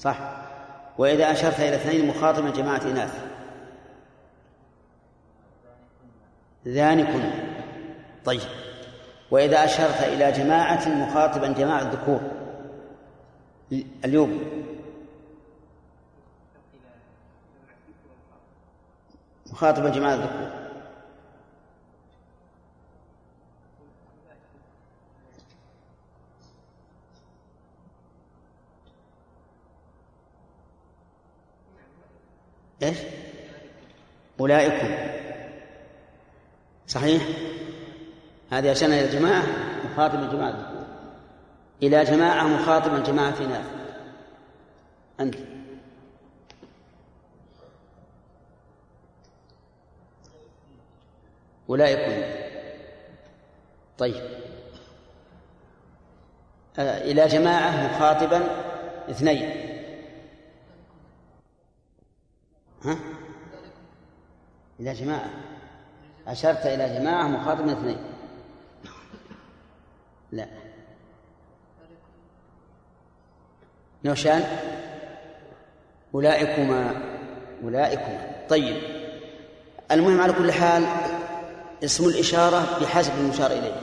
صح. وإذا أشرت إلى اثنين مخاطبا جماعة إناث. ذانكن. طيب. وإذا أشرت إلى جماعة مخاطبا جماعة الذكور. اليوم. مخاطبا جماعة الذكور. إيش؟ أولئكم. صحيح؟ هذه أشرنا إلى جماعة مخاطبا جماعة الذكور إلى جماعة مخاطبا جماعة إناث أنت. أولئك طيب. آه، إلى جماعة مخاطبا اثنين. ها؟ إلى جماعة. أشرت إلى جماعة مخاطبا اثنين. لا. نوشان؟ أولئكما أولئكما. طيب. المهم على كل حال اسم الإشارة بحسب المشار إليه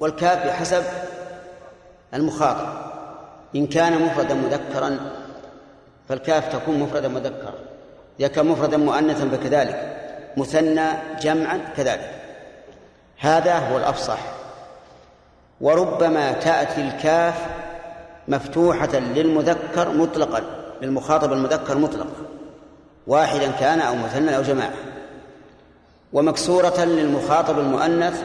والكاف بحسب المخاطب. إن كان مفردا مذكرا فالكاف تكون مفردا مذكرا. كان مفردا مؤنثا فكذلك مثنى جمعا كذلك. هذا هو الأفصح. وربما تأتي الكاف مفتوحة للمذكر مطلقا للمخاطب المذكر مطلق واحدا كان أو مثنى أو جماعة. ومكسورة للمخاطب المؤنث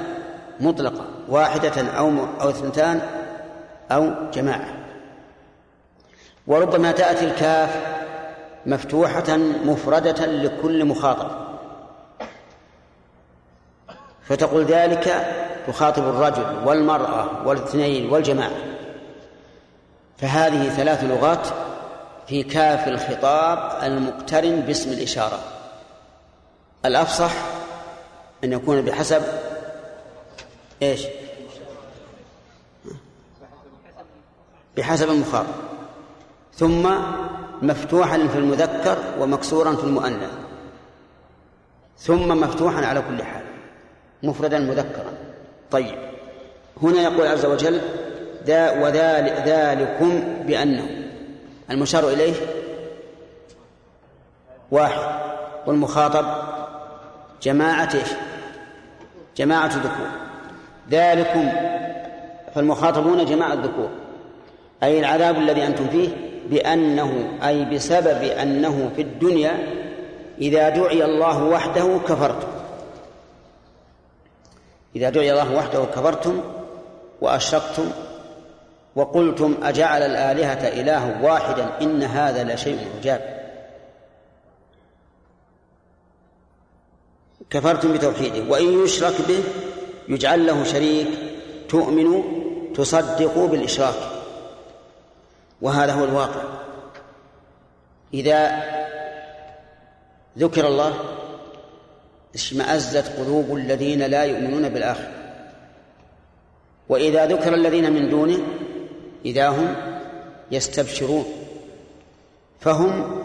مطلقة واحدة أو أو اثنتان أو جماعة. وربما تأتي الكاف مفتوحة مفردة لكل مخاطب. فتقول ذلك تخاطب الرجل والمرأة والاثنين والجماعة. فهذه ثلاث لغات في كاف الخطاب المقترن باسم الإشارة. الأفصح أن يكون بحسب إيش؟ بحسب المخاطب. ثم مفتوحا في المذكر ومكسورا في المؤنث. ثم مفتوحا على كل حال مفردا مذكرا. طيب هنا يقول عز وجل ذا وذلك ذلكم بأنه. المشار إليه واحد والمخاطب جماعة إيش؟ جماعة ذكور ذلكم فالمخاطبون جماعة ذكور أي العذاب الذي أنتم فيه بأنه أي بسبب أنه في الدنيا إذا دعي الله وحده كفرتم. إذا دعي الله وحده كفرتم وأشركتم وقلتم أجعل الآلهة إله واحدا إن هذا لشيء عجاب. كفرتم بتوحيده وإن يشرك به يجعل له شريك تؤمن تصدق بالإشراك. وهذا هو الواقع. إذا ذكر الله اشمأزت قلوب الذين لا يؤمنون بالآخرة. وإذا ذكر الذين من دونه إذا هم يستبشرون. فهم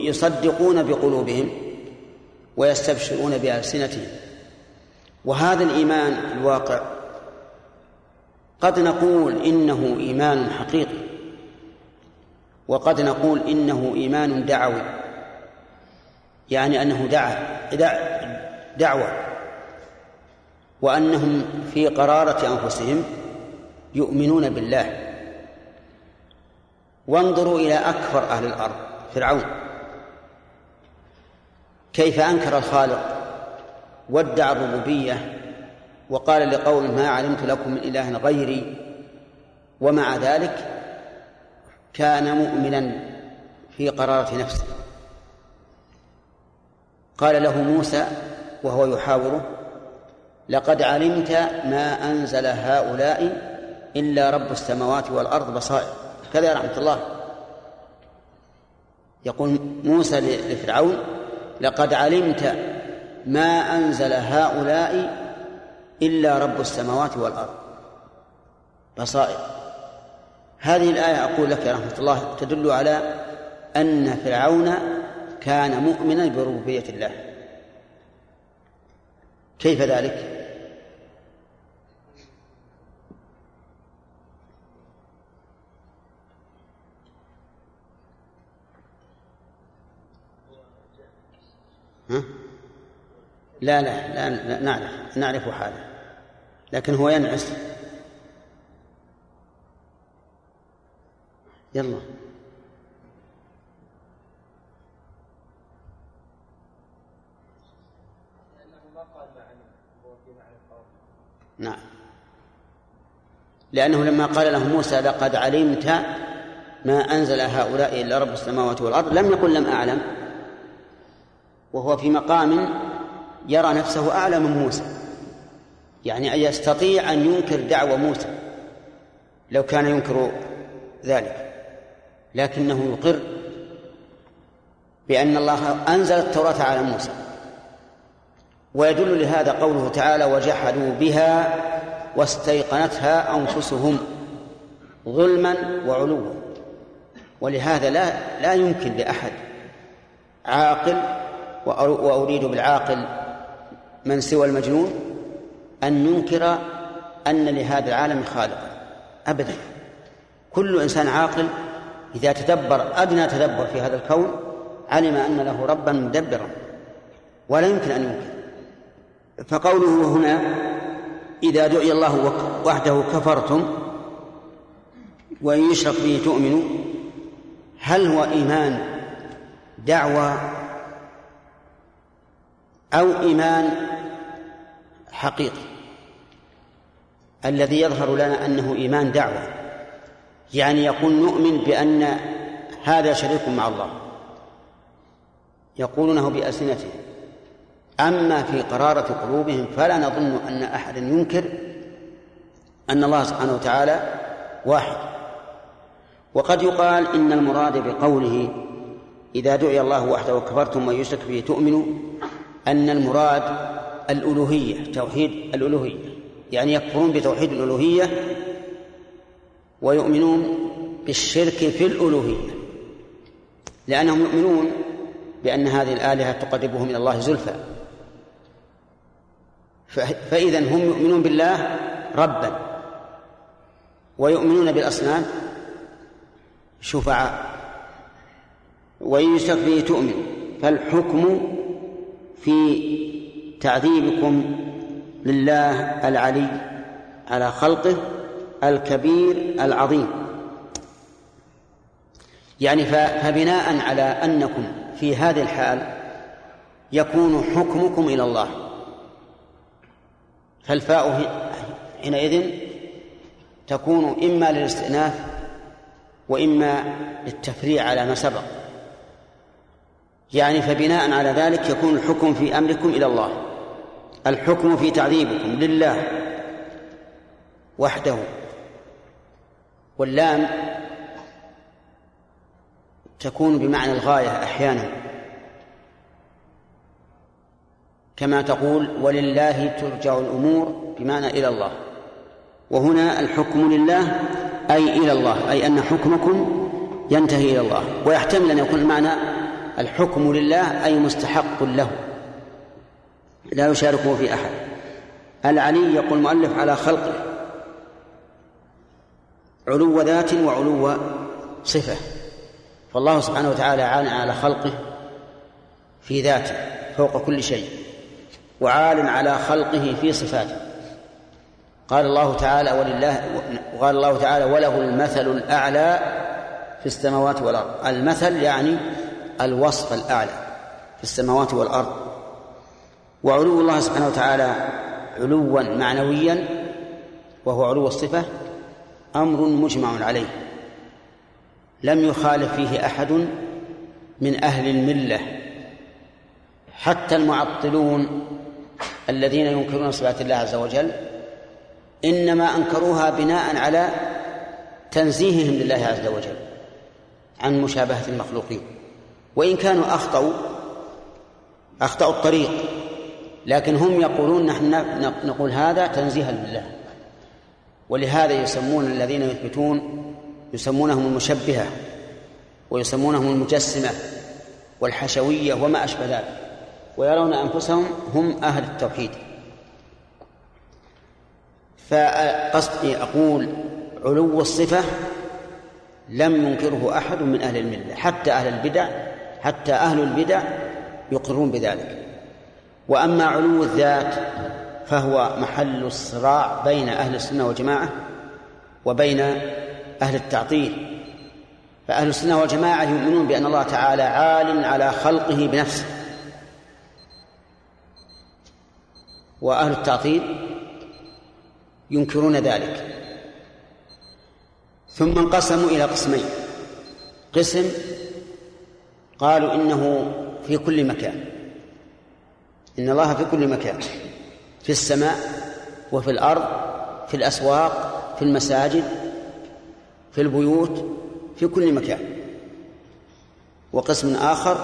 يصدقون بقلوبهم ويستبشرون بألسنتهم. وهذا الإيمان الواقع. قد نقول إنه إيمان حقيقي. وقد نقول إنه إيمان دعوي. يعني أنه دعا دعوة. وأنهم في قرارة أنفسهم يؤمنون بالله. وانظروا إلى أكبر أهل الأرض فرعون. كيف أنكر الخالق وادعى الربوبية وقال لقوم ما علمت لكم من إله غيري ومع ذلك كان مؤمنا في قرارة نفسه. قال له موسى وهو يحاوره لقد علمت ما أنزل هؤلاء إلا رب السماوات والأرض بصائر. كذا رحمة الله. يقول موسى لفرعون لقد علمت ما أنزل هؤلاء إلا رب السماوات والأرض بصائر. هذه الآية أقول لك يا رحمة الله تدل على أن فرعون كان مؤمنا بربوبية الله كيف ذلك؟ ها؟ لا لا لا, نعرف نعرف حاله لكن هو ينعس يلا. نعم. لأنه لما قال له موسى لقد علمت ما أنزل هؤلاء إلا رب السماوات والأرض لم يقل لم أعلم. وهو في مقام يرى نفسه أعلى من موسى. يعني أن يستطيع أن ينكر دعوة موسى لو كان ينكر ذلك. لكنه يقر بأن الله أنزل التوراة على موسى. ويدل لهذا قوله تعالى وجحدوا بها واستيقنتها أنفسهم ظلما وعلوا. ولهذا لا لا يمكن لأحد عاقل وأريد بالعاقل من سوى المجنون أن ينكر أن لهذا العالم خالقا. أبدا. كل إنسان عاقل إذا تدبر أدنى تدبر في هذا الكون علم أن له ربا مدبرا ولا يمكن أن ينكر. فقوله هنا إذا دعي الله وحده كفرتم وإن يشرك به تؤمنوا هل هو إيمان دعوة أو إيمان حقيقي؟ الذي يظهر لنا أنه إيمان دعوة. يعني يقول نؤمن بأن هذا شريك مع الله. يقولونه بألسنتهم. أما في قرارة قلوبهم فلا نظن أن أحدا ينكر أن الله سبحانه وتعالى واحد. وقد يقال إن المراد بقوله إذا دعي الله وحده وكفرتم ويشرك به تؤمنوا أن المراد الألوهية توحيد الألوهية. يعني يكفرون بتوحيد الألوهية ويؤمنون بالشرك في الألوهية لأنهم يؤمنون بأن هذه الآلهة تقربهم إلى الله زلفى. فإذا هم يؤمنون بالله ربا ويؤمنون بالأصنام شفعاء. وإن يشرك به تؤمن فالحكم في تعذيبكم لله العلي على خلقه الكبير العظيم. يعني فبناء على أنكم في هذه الحال يكون حكمكم إلى الله. فالفاء حينئذ تكون إما للاستئناف وإما للتفريع على ما سبق. يعني فبناء على ذلك يكون الحكم في أمركم إلى الله. الحكم في تعذيبكم لله وحده. واللام تكون بمعنى الغاية أحيانا. كما تقول ولله ترجع الأمور بمعنى إلى الله. وهنا الحكم لله أي إلى الله أي أن حكمكم ينتهي إلى الله. ويحتمل أن يكون المعنى الحكم لله أي مستحق له. لا يشاركه في أحد. العلي يقول المؤلف على خلقه. علو ذات وعلو صفة. فالله سبحانه وتعالى عال على خلقه في ذاته فوق كل شيء وعال على خلقه في صفاته. قال الله تعالى ولله وقال الله تعالى وله المثل الأعلى في السماوات والأرض. المثل يعني الوصف الأعلى في السماوات والأرض. وعلو الله سبحانه وتعالى علوا معنويا وهو علو الصفة أمر مجمع عليه. لم يخالف فيه أحد من أهل الملة حتى المعطلون الذين ينكرون صفات الله عز وجل إنما أنكروها بناء على تنزيههم لله عز وجل عن مشابهة المخلوقين. وإن كانوا أخطأوا أخطأوا الطريق لكن هم يقولون نحن نقول هذا تنزيها لله. ولهذا يسمون الذين يثبتون يسمونهم المشبهة ويسمونهم المجسمة والحشوية وما أشبه ذلك ويرون أنفسهم هم أهل التوحيد. فقصدي أقول علو الصفة لم ينكره أحد من أهل الملة حتى أهل البدع حتى أهل البدع يقرون بذلك. وأما علو الذات فهو محل الصراع بين أهل السنة والجماعة وبين أهل التعطيل. فأهل السنة والجماعة يؤمنون بأن الله تعالى عال على خلقه بنفسه. وأهل التعطيل ينكرون ذلك. ثم انقسموا إلى قسمين. قسم قالوا إنه في كل مكان. إن الله في كل مكان. في السماء وفي الأرض في الأسواق في المساجد في البيوت في كل مكان. وقسم آخر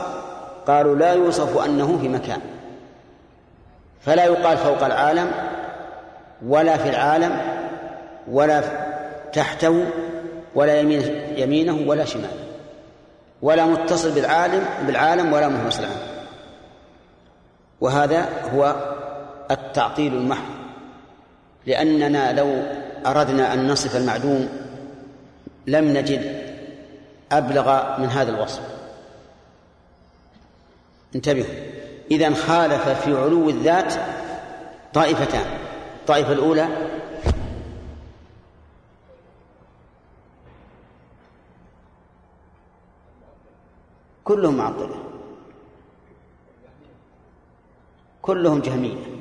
قالوا لا يوصف أنه في مكان. فلا يقال فوق العالم ولا في العالم ولا تحته ولا يمين يمينه ولا شماله. ولا متصل بالعالم بالعالم ولا منفصل عنه. وهذا هو التعطيل المحض. لأننا لو أردنا أن نصف المعدوم لم نجد أبلغ من هذا الوصف. انتبهوا. إذا خالف في علو الذات طائفتان. الطائفة الأولى كلهم معطلة. كلهم جهمية.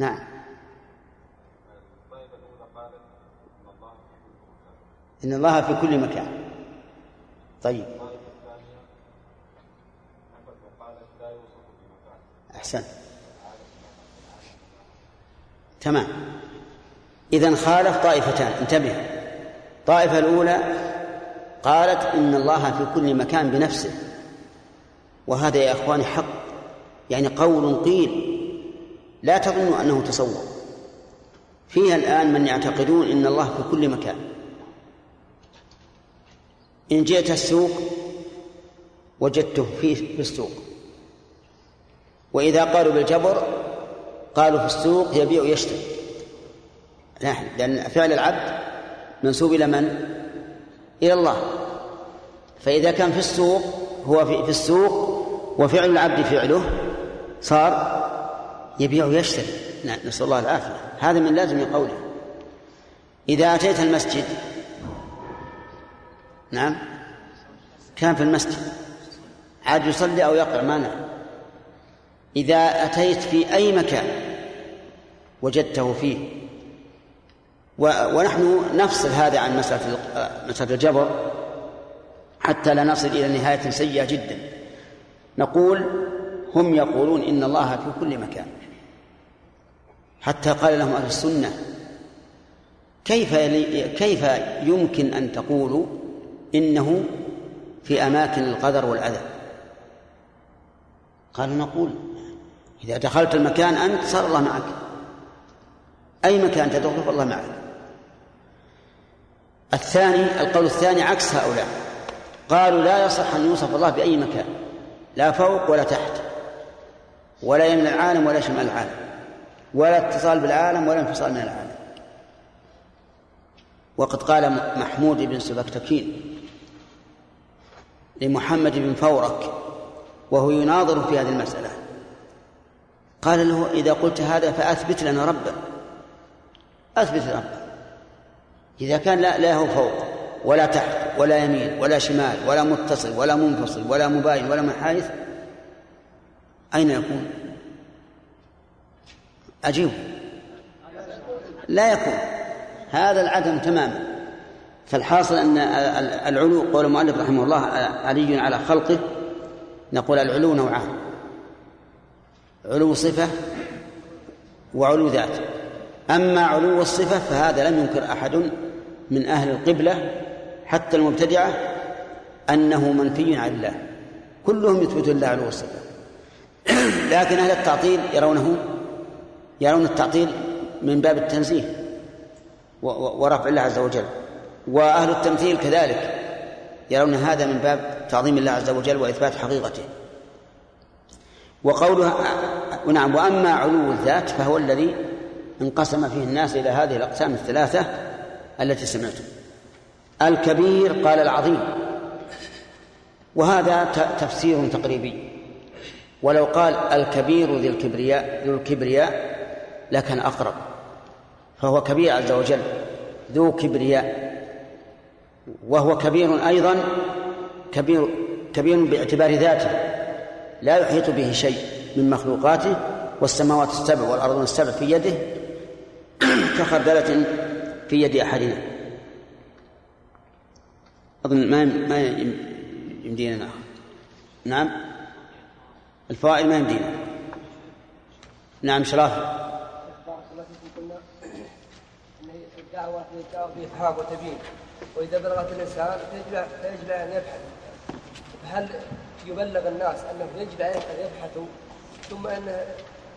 نعم. إن الله في كل مكان. طيب. أحسن. تمام. إذا خالف طائفتان. انتبه. الطائفة الأولى قالت إن الله في كل مكان بنفسه. وهذا يا إخواني حق. يعني قول قيل. لا تظنوا أنه تصور. فيها الآن من يعتقدون إن الله في كل مكان. إن جئت السوق وجدته في في السوق. وإذا قالوا بالجبر قالوا في السوق يبيع ويشتري. لأن فعل العبد منسوب إلى من؟ إلى الله. فإذا كان في السوق هو في السوق وفعل العبد فعله صار يبيع ويشتري. نسأل الله العافية. هذا من لازم قوله. إذا أتيت المسجد نعم كان في المسجد. عاد يصلي أو يقرأ ما نعم إذا أتيت في أي مكان وجدته فيه. ونحن نفصل هذا عن مسألة مسألة الجبر حتى لا نصل إلى نهاية سيئة جدا. نقول هم يقولون إن الله في كل مكان. حتى قال لهم أهل السنة كيف كيف يمكن أن تقولوا إنه في أماكن القدر والأذى قالوا نقول إذا دخلت المكان أنت صار الله معك. أي مكان تدخل فالله معك. الثاني القول الثاني عكس هؤلاء. قالوا لا يصح أن يوصف الله بأي مكان لا فوق ولا تحت ولا يمن العالم ولا شمال العالم. ولا اتصال بالعالم ولا انفصال من العالم. وقد قال محمود بن سبكتكين لمحمد بن فورك وهو يناظر في هذه المسألة. قال له إذا قلت هذا فأثبت لنا ربا أثبت ربا إذا كان لا, لا هو فوق ولا تحت ولا يمين ولا شمال ولا متصل ولا منفصل ولا مباين ولا محايث أين يكون؟ أجيب لا يكون. هذا العدم تماما. فالحاصل أن العلو قول المؤلف رحمه الله علي على خلقه نقول العلو نوعان. علو صفة وعلو ذات. أما علو الصفة فهذا لم ينكر أحد من أهل القبلة حتى المبتدعة أنه منفي عن الله. كلهم يثبتون الله علو الصفة. لكن أهل التعطيل يرونه يرون التعطيل من باب التنزيه ورفع الله عز وجل. وأهل التمثيل كذلك يرون هذا من باب تعظيم الله عز وجل وإثبات حقيقته. وقولها نعم وأما علو الذات فهو الذي انقسم فيه الناس إلى هذه الأقسام الثلاثة التي سمعتم. الكبير قال العظيم. وهذا تفسير تقريبي. ولو قال الكبير ذي الكبرياء ذو الكبرياء لكان أقرب فهو كبير عز وجل ذو كبرياء وهو كبير أيضا كبير كبير باعتبار ذاته لا يحيط به شيء من مخلوقاته والسماوات السبع والأرض السبع في يده كخردلة في يد أحدنا. أظن ما ما يمدينا نأخذ. نعم؟ الفوائد ما يمدينا. نعم شراف. الدعوة بإفهام وتبيين. وإذا بلغت الإنسان فيجب فيجب أن يبحث. هل يبلغ الناس أنه يجب أن يبحثوا؟ ثم أن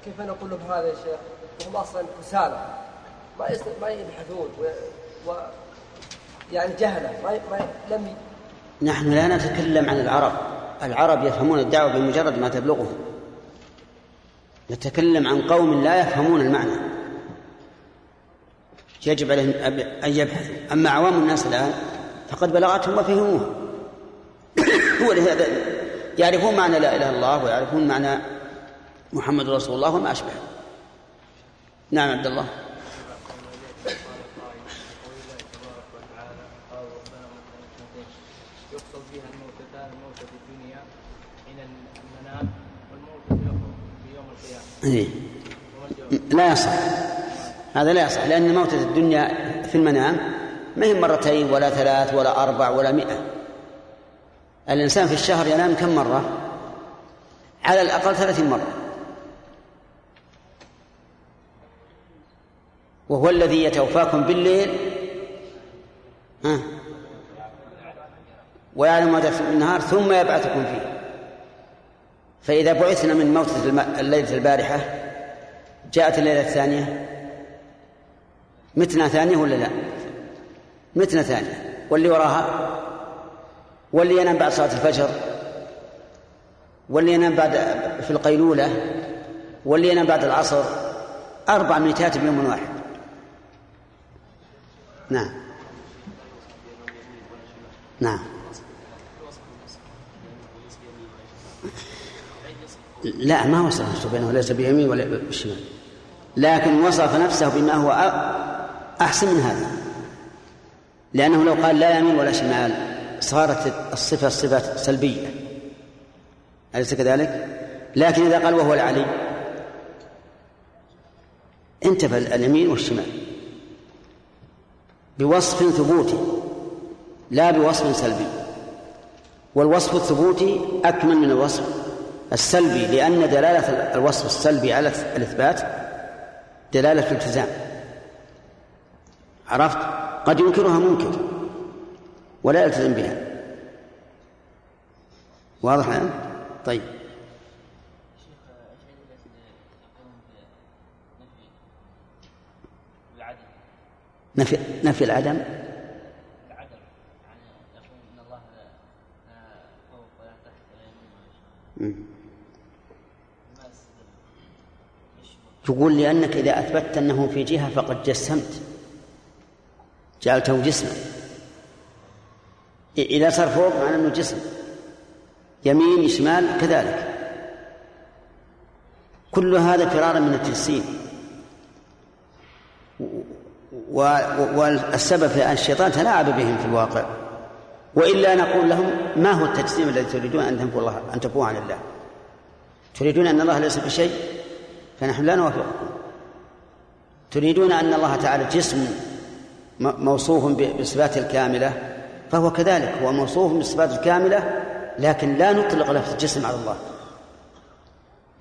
كيف نقول لهم هذا يا شيخ؟ وهم أصلا كسالى. ما ما يبحثون و, و يعني جهلة. ما, ما لم ي... نحن لا نتكلم عن العرب. العرب يفهمون الدعوة بمجرد ما تبلغهم. نتكلم عن قوم لا يفهمون المعنى. يجب عليهم أن يبحثوا. أما عوام الناس الآن فقد بلغتهم وفهموها. هو لهذا يعرفون معنى لا إله إلا الله ويعرفون معنى محمد رسول الله وما أشبه نعم عبد الله. إيه. لا يصح. هذا لا يصح لأن موتة الدنيا في المنام ما هي مرتين ولا ثلاث ولا أربع ولا مئة. الإنسان في الشهر ينام كم مرة؟ على الأقل ثلاثين مرة. وهو الذي يتوفاكم بالليل ها؟ ويعلم ماذا في النهار ثم يبعثكم فيه. فإذا بعثنا من موتة الليلة البارحة جاءت الليلة الثانية متنا ثانية ولا لا؟ متنا ثانية. واللي وراها؟ واللي ينام بعد صلاة الفجر؟ واللي ينام بعد في القيلولة؟ واللي ينام بعد العصر؟ أربع ميتات بيوم واحد. نعم. نعم. لا ما وصف نفسه بينه ليس بيمين ولا بالشمال لكن وصف نفسه بما هو أحسن من هذا. لأنه لو قال لا يمين ولا شمال صارت الصفة صفة سلبية. أليس كذلك؟ لكن إذا قال وهو العلي انتفى اليمين والشمال. بوصف ثبوتي لا بوصف سلبي. والوصف الثبوتي أكمل من الوصف السلبي لأن دلالة الوصف السلبي على الإثبات دلالة التزام عرفت؟ قد ينكرها منكر. ولا يلتزم بها. واضح الآن؟ طيب. نفي نفي العدم. يقول لأنك إذا أثبتت أنه في جهة فقد جسمت. جعلته جسما. إذا صار فوق معناه أنه جسم. يمين شمال كذلك. كل هذا فرارا من التجسيم. والسبب في أن الشيطان تلاعب بهم في الواقع. وإلا نقول لهم ما هو التجسيم الذي تريدون أن تنفوا الله أن تنفوه عن الله؟ تريدون أن الله ليس بشيء؟ فنحن لا نوافقكم. تريدون أن الله تعالى جسم موصوف بالصفات الكاملة فهو كذلك هو موصوف بالصفات الكاملة لكن لا نطلق لفظ الجسم على الله.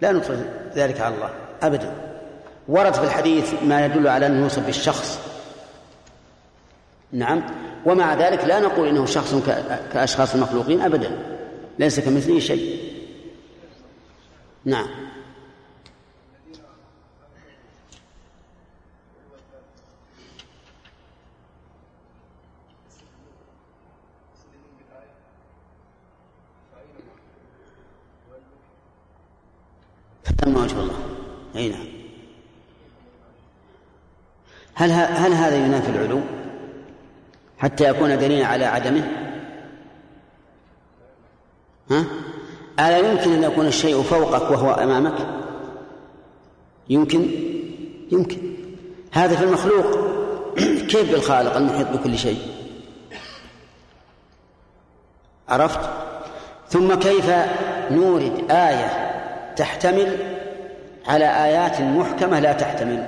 لا نطلق ذلك على الله أبدا. ورد في الحديث ما يدل على أنه يوصف بالشخص. نعم. ومع ذلك لا نقول إنه شخص كأشخاص المخلوقين أبدا. ليس كمثله شيء. نعم. فتم وجه الله. أي نعم. هل هل هذا ينافي العلو؟ حتى يكون دليلا على عدمه؟ ها؟ ألا يمكن أن يكون الشيء فوقك وهو أمامك؟ يمكن؟ يمكن. هذا في المخلوق. كيف بالخالق المحيط بكل شيء؟ عرفت؟ ثم كيف نورد آية تحتمل على آيات محكمة لا تحتمل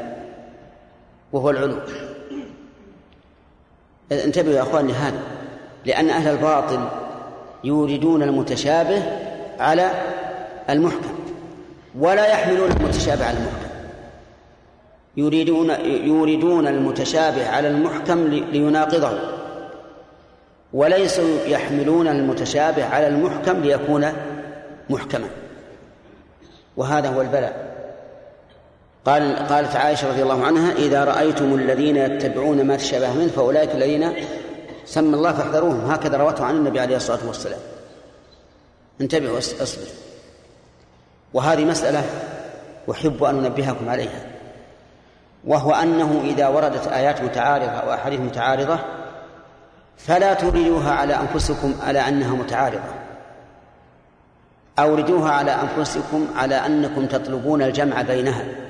وهو العلو. انتبهوا يا أخواني هذا لأن أهل الباطل يوردون المتشابه على المحكم ولا يحملون المتشابه على المحكم. يريدون يوردون المتشابه على المحكم ليناقضه وليسوا يحملون المتشابه على المحكم ليكون محكما. وهذا هو البلاء. قال قالت عائشة رضي الله عنها إذا رأيتم الذين يتبعون ما تشابه منه فأولئك الذين سمى الله فاحذروهم. هكذا روته عن النبي عليه الصلاة والسلام. انتبهوا أصبر. وهذه مسألة أحب أن أنبهكم عليها. وهو أنه إذا وردت آيات متعارضة أو أحاديث متعارضة فلا تريدوها على أنفسكم على أنها متعارضة. أوردوها على أنفسكم على أنكم تطلبون الجمع بينها.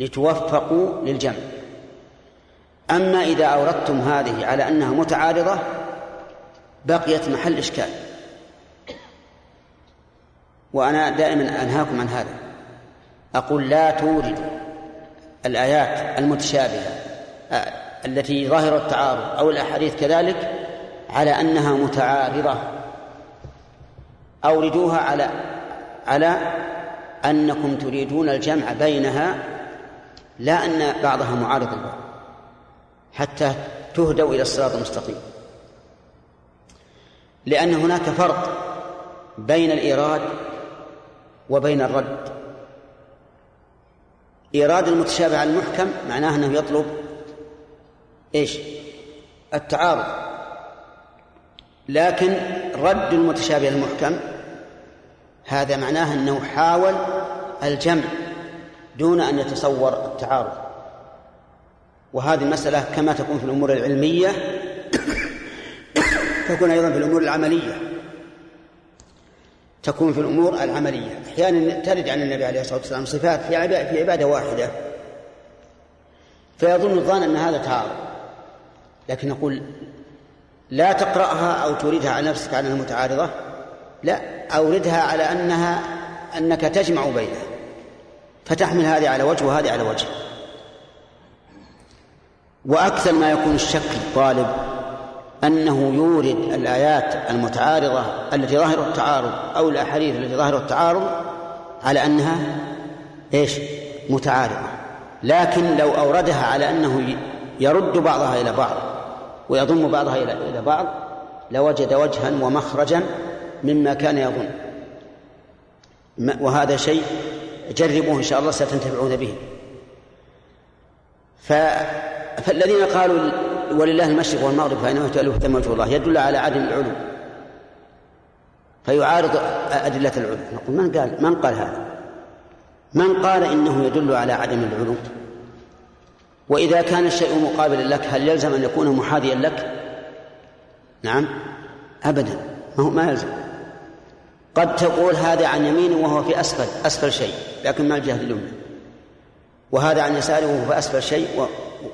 لتوفقوا للجمع. أما إذا أوردتم هذه على أنها متعارضة بقيت محل إشكال. وأنا دائما أنهاكم عن هذا. أقول لا توردوا الآيات المتشابهة آه، التي ظاهر التعارض أو الأحاديث كذلك على أنها متعارضة. أوردوها على على أنكم تريدون الجمع بينها لا أن بعضها معارض البعض حتى تهدوا إلى الصراط المستقيم. لأن هناك فرق بين الإيراد وبين الرد. إيراد المتشابه المحكم معناه أنه يطلب إيش؟ التعارض. لكن رد المتشابه المحكم هذا معناه أنه حاول الجمع دون أن يتصور التعارض. وهذه المسألة كما تكون في الأمور العلمية تكون أيضا في الأمور العملية. تكون في الأمور العملية. أحيانا ترد عن النبي عليه الصلاة والسلام صفات في عبادة, في عبادة واحدة. فيظن الظان أن هذا تعارض. لكن نقول لا تقرأها أو تريدها على نفسك على أنها متعارضة لا أوردها على أنها أنك تجمع بينها. فتحمل هذه على وجه وهذه على وجه. وأكثر ما يكون الشك الطالب أنه يورد الآيات المتعارضة التي ظاهر التعارض أو الأحاديث التي ظاهر التعارض على أنها إيش؟ متعارضة. لكن لو أوردها على أنه يرد بعضها إلى بعض ويضم بعضها إلى بعض لوجد وجها ومخرجا مما كان يظن. وهذا شيء جربوه إن شاء الله ستنتفعون به. فالذين قالوا ولله المشرق والمغرب فإنما تؤلف ثم وجه الله يدل على عدم العلو. فيعارض أدلة العلو. نقول من قال من قال هذا؟ من قال إنه يدل على عدم العلو؟ وإذا كان الشيء مقابلا لك هل يلزم أن يكون محاذيا لك؟ نعم. أبدا. ما هو ما يلزم. قد تقول هذا عن يمينه وهو في أسفل أسفل شيء لكن ما الجهة اليمنى. وهذا عن يساره وهو في أسفل شيء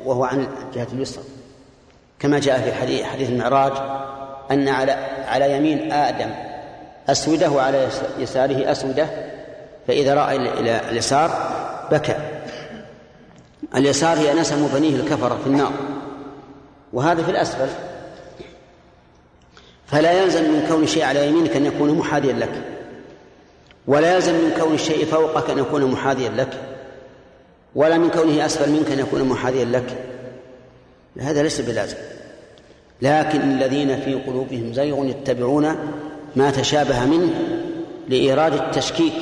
وهو عن الجهة اليسرى. كما جاء في حديث حديث المعراج أن على على يمين آدم أسودة وعلى يساره أسودة فإذا رأى إلى اليسار بكى. اليسار هي نسم بنيه الكفرة في النار. وهذا في الأسفل. فلا يلزم من كون الشيء على يمينك أن يكون محاذيا لك. ولا يلزم من كون الشيء فوقك أن يكون محاذيا لك. ولا من كونه أسفل منك أن يكون محاذيا لك. هذا ليس بلازم. لكن الذين في قلوبهم زيغ يتبعون ما تشابه منه لإيراد التشكيك.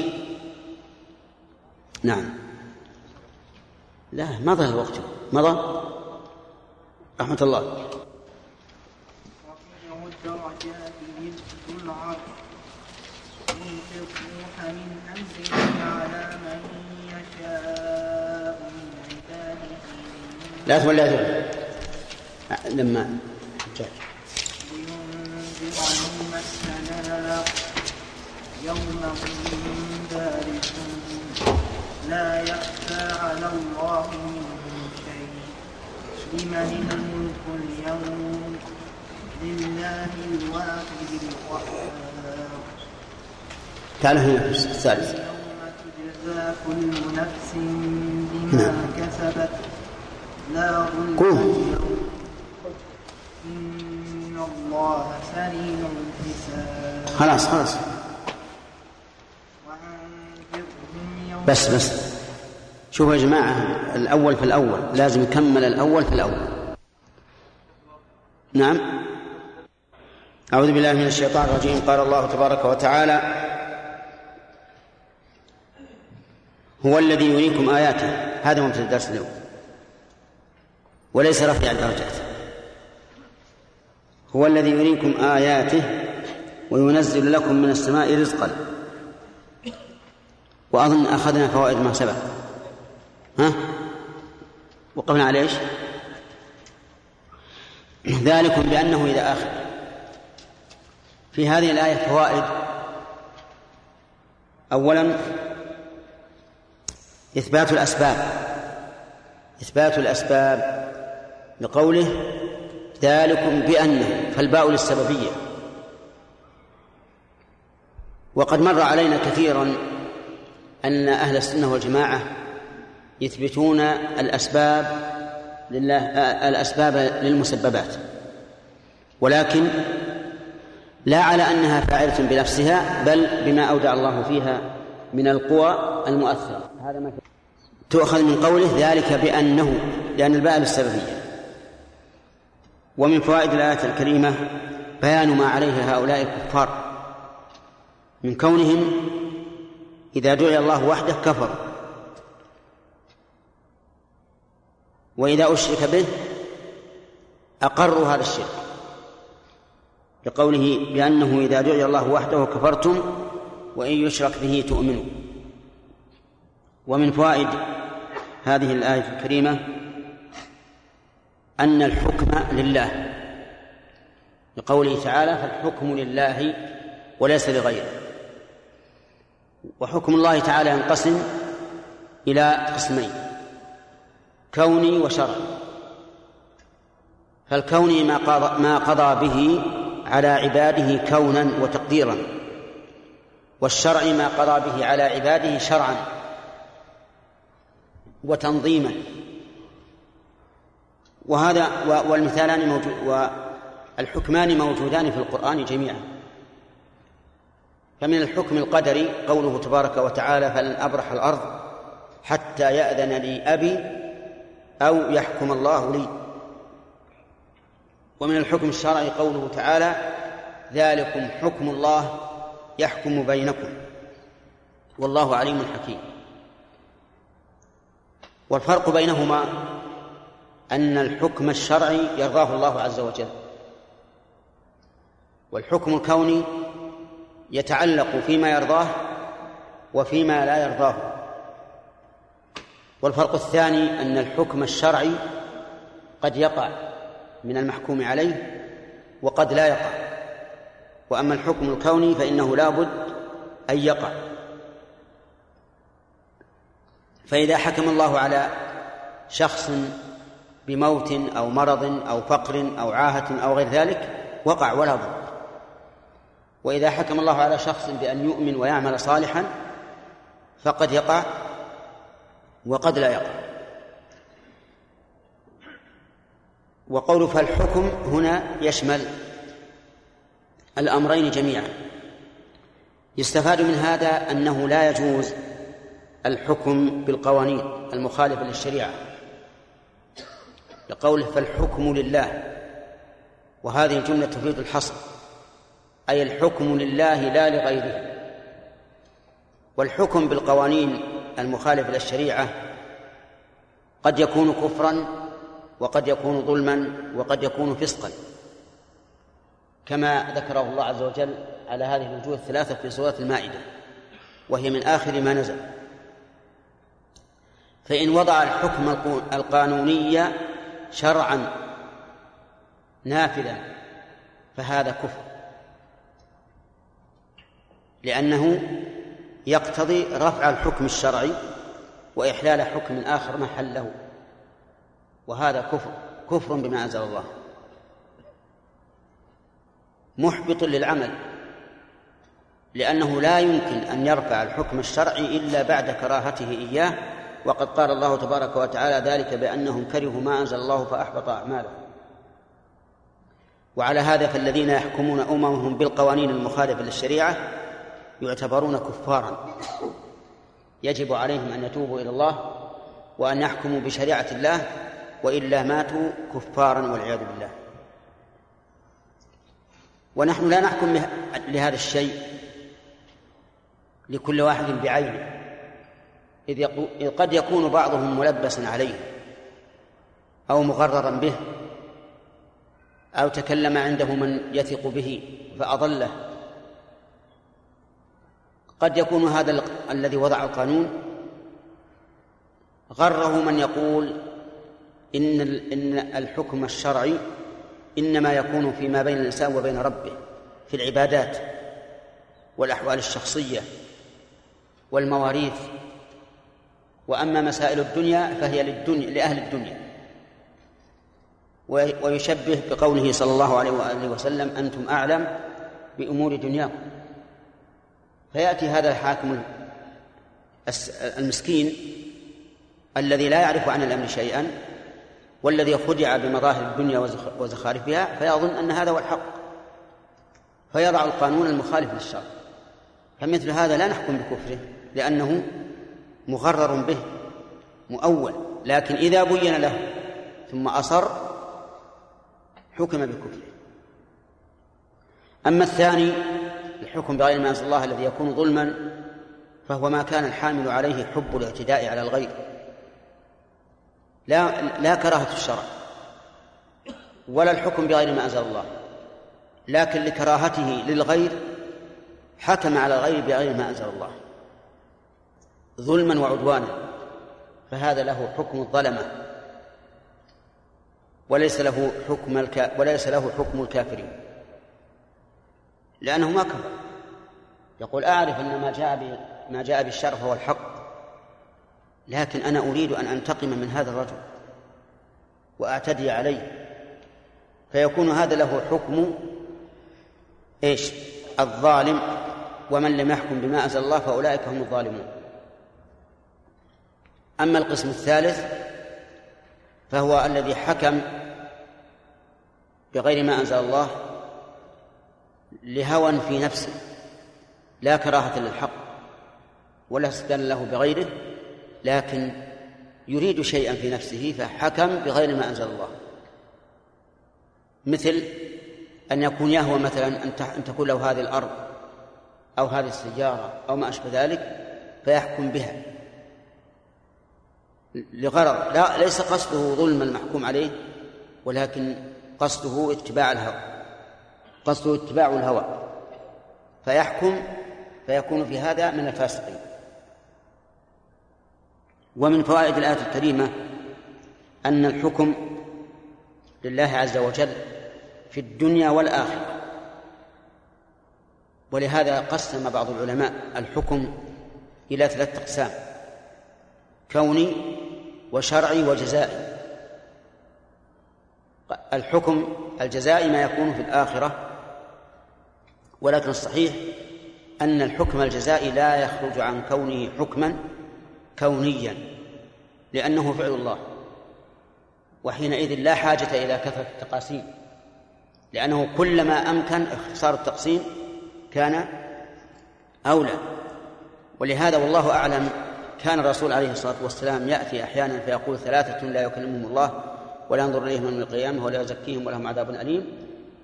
نعم. لا مضى الوقت مضى؟ رحمة الله رفيع الدرجات ذو العرش يلقي الروح من أمره على من يشاء من عباده لا تولى لما جاء لينذر يوم هم بارزون لا يخفى على الله منهم شيء لمن الملك اليوم لله الواحد القهار تعال هنا الثالث. يوم تجزى كل نفس بما كسبت قوم. إن الله سريع الحساب. خلاص خلاص. بس بس. شوفوا يا جماعة الأول في الأول. لازم يكمل الأول في الأول. نعم. أعوذ بالله من الشيطان الرجيم. قال الله تبارك وتعالى هو الذي يريكم آياته. هذا مبتدأ الدرس اليوم. وليس رفيع الدرجات هو الذي يريكم آياته وينزل لكم من السماء رزقا. وأظن أخذنا فوائد ما سبق. ها؟ وقفنا على إيش؟ ذلكم بأنه إذا آخر. في هذه الآية فوائد. أولا إثبات الأسباب. إثبات الأسباب لقوله ذلكم بأنه فالباء للسببية. وقد مر علينا كثيرا أن أهل السنة والجماعة يثبتون الأسباب لله الأسباب للمسببات. ولكن لا على أنها فاعلة بنفسها بل بما أودع الله فيها من القوى المؤثرة. هذا ما تؤخذ من قوله ذلك بأنه لأن الباء للسببية. ومن فوائد الآية الكريمة بيان ما عليه هؤلاء الكفار من كونهم إذا دعي الله وحده كفروا وإذا أشرك به أقروا هذا الشرك لقوله بأنه إذا دعي الله وحده كفرتم وإن يشرك به تؤمنوا. ومن فوائد هذه الآية الكريمة أن الحكم لله. لقوله تعالى فالحكم لله وليس لغيره. وحكم الله تعالى ينقسم إلى قسمين كوني وشرعي. فالكوني ما قضى, ما قضى به على عباده كونا وتقديرا والشرعي ما قضى به على عباده شرعا وتنظيما. وهذا والمثالان موجود والحكمان موجودان في القرآن جميعا. فمن الحكم القدري قوله تبارك وتعالى فلن أبرح الأرض حتى يأذن لي أبي أو يحكم الله لي. ومن الحكم الشرعي قوله تعالى ذلكم حكم الله يحكم بينكم. والله عليم حكيم. والفرق بينهما أن الحكم الشرعي يرضاه الله عز وجل. والحكم الكوني يتعلق فيما يرضاه وفيما لا يرضاه. والفرق الثاني أن الحكم الشرعي قد يقع من المحكوم عليه وقد لا يقع. وأما الحكم الكوني فإنه لا بد أن يقع. فإذا حكم الله على شخص بموت أو مرض أو فقر أو عاهة أو غير ذلك وقع ولا بد وإذا حكم الله على شخص بأن يؤمن ويعمل صالحا فقد يقع وقد لا يقع. وقول فالحكم هنا يشمل الأمرين جميعا. يستفاد من هذا أنه لا يجوز الحكم بالقوانين المخالفة للشريعة. لقوله فالحكم لله. وهذه الجملة تفيد الحصر. أي الحكم لله لا لغيره. والحكم بالقوانين المخالف للشريعة قد يكون كفرا وقد يكون ظلما وقد يكون فسقا. كما ذكره الله عز وجل على هذه الوجوه الثلاثة في سورة المائدة. وهي من آخر ما نزل. فإن وضع الحكم القانوني شرعا نافذا فهذا كفر. لأنه يقتضي رفع الحكم الشرعي وإحلال حكم آخر محله وهذا كفر كفر بما أنزل الله. محبط للعمل لأنه لا يمكن أن يرفع الحكم الشرعي إلا بعد كراهته إياه وقد قال الله تبارك وتعالى ذلك بأنهم كرهوا ما أنزل الله فأحبط أعمالهم. وعلى هذا فالذين يحكمون أممهم بالقوانين المخالفة للشريعة يعتبرون كفارا. يجب عليهم أن يتوبوا إلى الله وأن يحكموا بشريعة الله وإلا ماتوا كفارا والعياذ بالله. ونحن لا نحكم لهذا الشيء لكل واحد بعينه. إذ قد يكون بعضهم ملبسا عليه أو مغررا به أو تكلم عنده من يثق به فأضله. قد يكون هذا الذي وضع القانون. غره من يقول إن إن الحكم الشرعي إنما يكون فيما بين الإنسان وبين ربه في العبادات والأحوال الشخصية والمواريث وأما مسائل الدنيا فهي للدنيا لأهل الدنيا. ويشبه بقوله صلى الله عليه وآله وسلم أنتم أعلم بأمور دنياكم. فيأتي هذا الحاكم المسكين الذي لا يعرف عن الأمر شيئا والذي خدع بمظاهر الدنيا وزخارفها فيظن أن هذا هو الحق. فيضع القانون المخالف للشرع. فمثل هذا لا نحكم بكفره لأنه مغرر به مؤول لكن إذا بين له ثم أصر حكم بكفره. أما الثاني الحكم بغير ما أنزل الله الذي يكون ظلما فهو ما كان الحامل عليه حب الاعتداء على الغير. لا لا كراهة الشرع ولا الحكم بغير ما أنزل الله. لكن لكراهته للغير حكم على الغير بغير ما أنزل الله. ظلما وعدوانا فهذا له حكم الظلمة. وليس له حكم الك... وليس له حكم الكافرين. لأنه ما كفر. يقول أعرف أن ما جاء ب... ما جاء بالشرع هو الحق لكن أنا أريد أن أنتقم من هذا الرجل وأعتدي عليه. فيكون هذا له حكم إيش؟ الظالم ومن لم يحكم بما أنزل الله فأولئك هم الظالمون. أما القسم الثالث فهو الذي حكم بغير ما أنزل الله لهوى في نفسه لا كراهة للحق ولا استدلال له بغيره لكن يريد شيئا في نفسه فحكم بغير ما أنزل الله. مثل أن يكون يهوى مثلا أن تكون له هذه الأرض أو هذه السيارة أو ما أشبه ذلك فيحكم بها. لغرض لا ليس قصده ظلم المحكوم عليه ولكن قصده اتباع الهوى قصده اتباع الهوى. فيحكم فيكون في هذا من الفاسقين. ومن فوائد الآية الكريمة أن الحكم لله عز وجل في الدنيا والآخرة. ولهذا قسم بعض العلماء الحكم إلى ثلاثة أقسام كوني وشرعي وجزائي. الحكم الجزائي ما يكون في الآخرة ولكن الصحيح أن الحكم الجزائي لا يخرج عن كونه حكما كونيا لأنه فعل الله وحينئذ لا حاجة إلى كثرة التقاسيم لأنه كلما أمكن اختصار التقسيم كان أولى. ولهذا والله أعلم كان الرسول عليه الصلاة والسلام يأتي أحيانا فيقول ثلاثة لا يكلمهم الله ولا ينظر إليهم يوم القيامة ولا يزكيهم ولهم عذاب أليم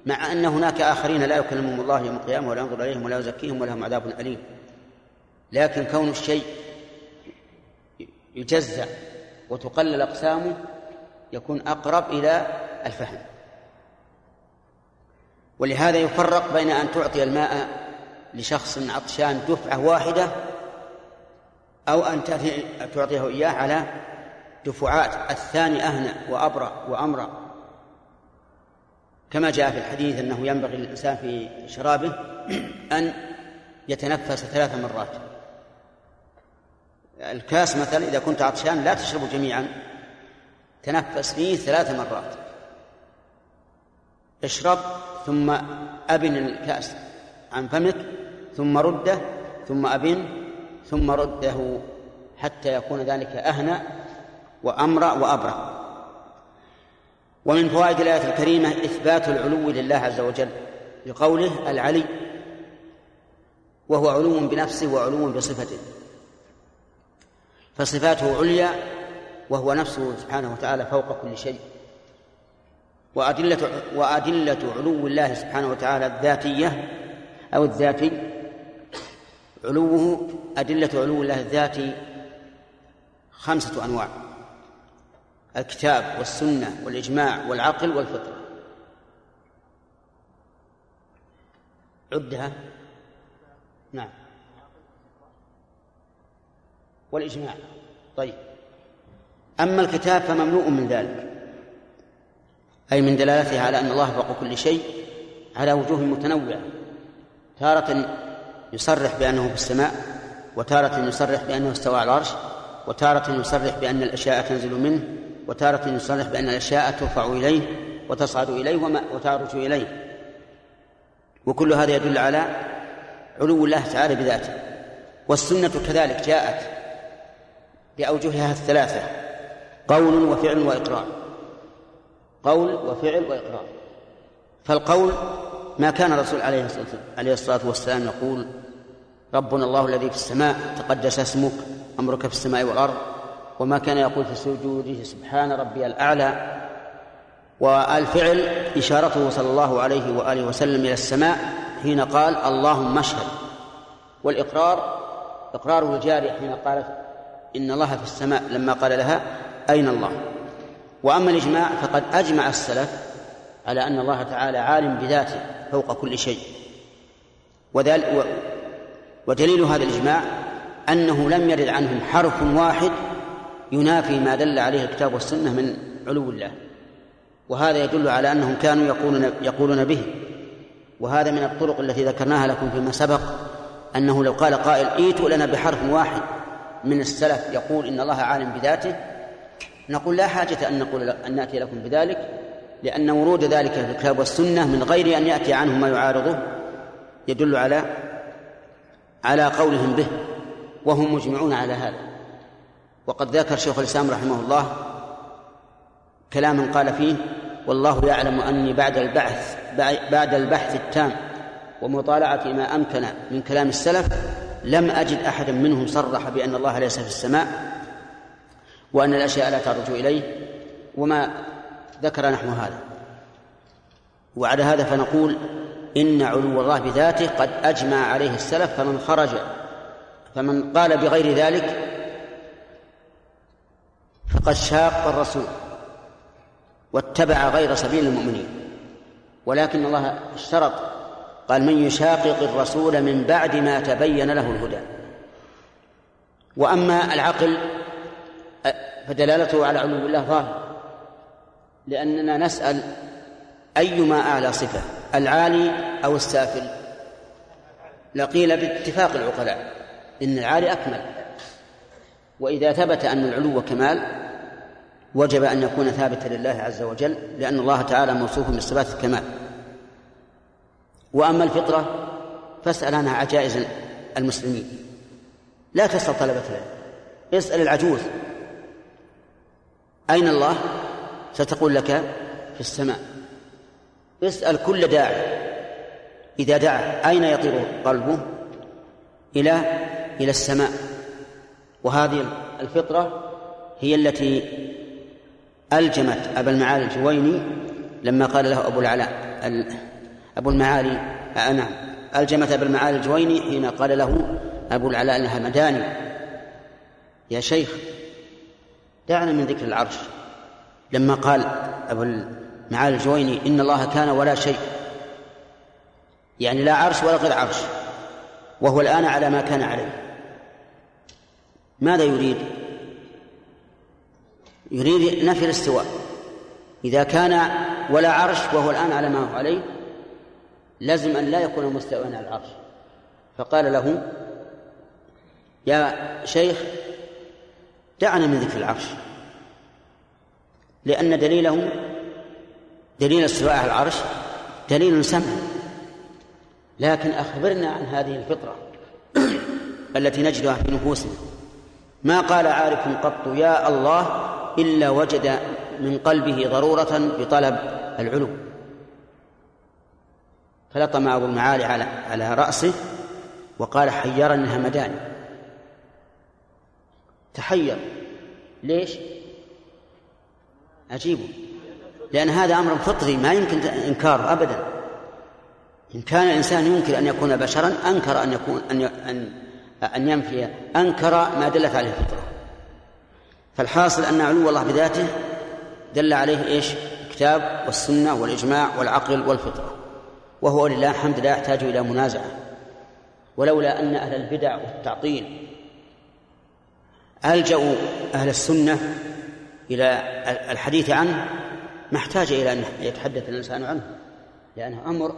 مع أن هناك آخرين لا يكلمهم الله يوم القيامة ولا ينظر إليهم ولا يزكيهم ولهم عذاب أليم. لكن كون الشيء يجزأ وتقلل أقسامه يكون أقرب إلى الفهم. ولهذا يفرق بين أن تعطي الماء لشخص عطشان دفعة واحدة أو أن تعطيه إياه على دفعات الثاني أهنأ وأبرأ وأمرأ. كما جاء في الحديث أنه ينبغي للإنسان في شرابه أن يتنفس ثلاث مرات. الكاس مثلا إذا كنت عطشان لا تشربه جميعا تنفس فيه ثلاث مرات. اشرب ثم أبن الكأس عن فمك ثم رده ثم أبن ثم رده حتى يكون ذلك أهنأ وأمرأ وأبرأ. ومن فوائد الآية الكريمة إثبات العلو لله عز وجل لقوله العلي وهو علو بنفسه وعلو بصفته. فصفاته عليا وهو نفسه سبحانه وتعالى فوق كل شيء. وأدلة وأدلة علو الله سبحانه وتعالى الذاتية أو الذاتي علوه أدلة علو الله الذاتي خمسة أنواع. الكتاب والسنة والإجماع والعقل والفطرة. عدها. نعم. والإجماع. طيب. أما الكتاب فمملوء من ذلك. أي من دلالته على أن الله فوق كل شيء على وجوه متنوعة. تارة يصرح بأنه في السماء. وتارة يصرح بأنه استوى على العرش وتارة يصرح بأن الأشياء تنزل منه وتارة يصرح بأن الأشياء ترفع إليه وتصعد إليه وتعرج إليه. وكل هذا يدل على علو الله تعالى بذاته. والسنة كذلك جاءت بأوجهها الثلاثة قول وفعل وإقرار. قول وفعل وإقرار. فالقول ما كان الرسول عليه الصلاة والسلام يقول ربنا الله الذي في السماء تقدس اسمك أمرك في السماء والأرض وما كان يقول في سجوده سبحان ربي الأعلى والفعل إشارته صلى الله عليه وآله وسلم إلى السماء حين قال اللهم اشهد. والإقرار إقراره الجاري حين قالت إن الله في السماء لما قال لها أين الله؟ وأما الإجماع فقد أجمع السلف على أن الله تعالى عالم بذاته فوق كل شيء. وذلك ودليل هذا الإجماع أنه لم يرد عنهم حرف واحد ينافي ما دل عليه الكتاب والسنة من علو الله. وهذا يدل على أنهم كانوا يقولون يقولون به. وهذا من الطرق التي ذكرناها لكم فيما سبق أنه لو قال قائل ائتوا لنا بحرف واحد من السلف يقول إن الله عالم بذاته نقول لا حاجة أن نقول أن نأتي لكم بذلك لأن ورود ذلك في الكتاب والسنة من غير أن يأتي عنه ما يعارضه يدل على على قولهم به وهم مجمعون على هذا. وقد ذكر شيخ الإسلام رحمه الله كلاما قال فيه والله يعلم أني بعد البحث بعد البحث التام ومطالعة ما أمكن من كلام السلف لم أجد أحدا منهم صرح بأن الله ليس في السماء وأن الأشياء لا ترجو إليه وما ذكر نحو هذا. وعلى هذا فنقول إن علو الله بذاته قد أجمع عليه السلف فمن خرج فمن قال بغير ذلك فقد شاق الرسول واتبع غير سبيل المؤمنين. ولكن الله اشترط قال من يشاقق الرسول من بعد ما تبين له الهدى وأما العقل فدلالته على علو الله ظاهر لأننا نسأل أيما أعلى صفة. العالي أو السافل. لقيل باتفاق العقلاء إن العالي أكمل. وإذا ثبت أن العلو كمال وجب أن يكون ثابتا لله عز وجل لأن الله تعالى موصوف بصفات الكمال. وأما الفطرة فاسأل عنها عجائز المسلمين. لا تسأل طلبة العلم. اسأل العجوز. أين الله؟ ستقول لك في السماء. اسأل كل داعي إذا دعا أين يطير قلبه؟ إلى إلى السماء. وهذه الفطرة هي التي ألجمت أبا المعالي الجويني لما قال له أبو العلاء أبو المعالي آه نعم ألجمة أبو المعالي الجويني حين قال له أبو العلاء الهمداني يا شيخ دعنا من ذكر العرش. لما قال أبو المعالي الجويني إن الله كان ولا شيء. يعني لا عرش ولا غير عرش. وهو الآن على ما كان عليه. ماذا يريد؟ يريد نفي الاستواء. إذا كان ولا عرش وهو الآن على ما هو عليه لازم أن لا يكون مستوى على العرش. فقال له يا شيخ دعنا من ذكر العرش. لأن دليله دليل استواء على العرش دليل سمع لكن أخبرنا عن هذه الفطرة التي نجدها في نفوسنا. ما قال عارف قط يا الله إلا وجد من قلبه ضرورة بطلب العلو. فلطم أبو المعالي على على رأسه وقال حيرني همداني تحير. ليش؟ عجيب لأن هذا أمر فطري ما يمكن إنكاره أبدا. إن كان الإنسان يمكن أن يكون بشرا أنكر أن يكون أن أن أن ينفي أنكر ما دلت عليه الفطرة. فالحاصل أن علو الله بذاته دل عليه إيش؟ الكتاب والسنة والإجماع والعقل والفطرة. وهو لله الحمد لا يحتاج إلى منازعة. ولولا أن أهل البدع والتعطيل ألجأوا أهل السنة إلى الحديث عنه ما احتاج إلى أن يتحدث الإنسان عنه لأنه أمر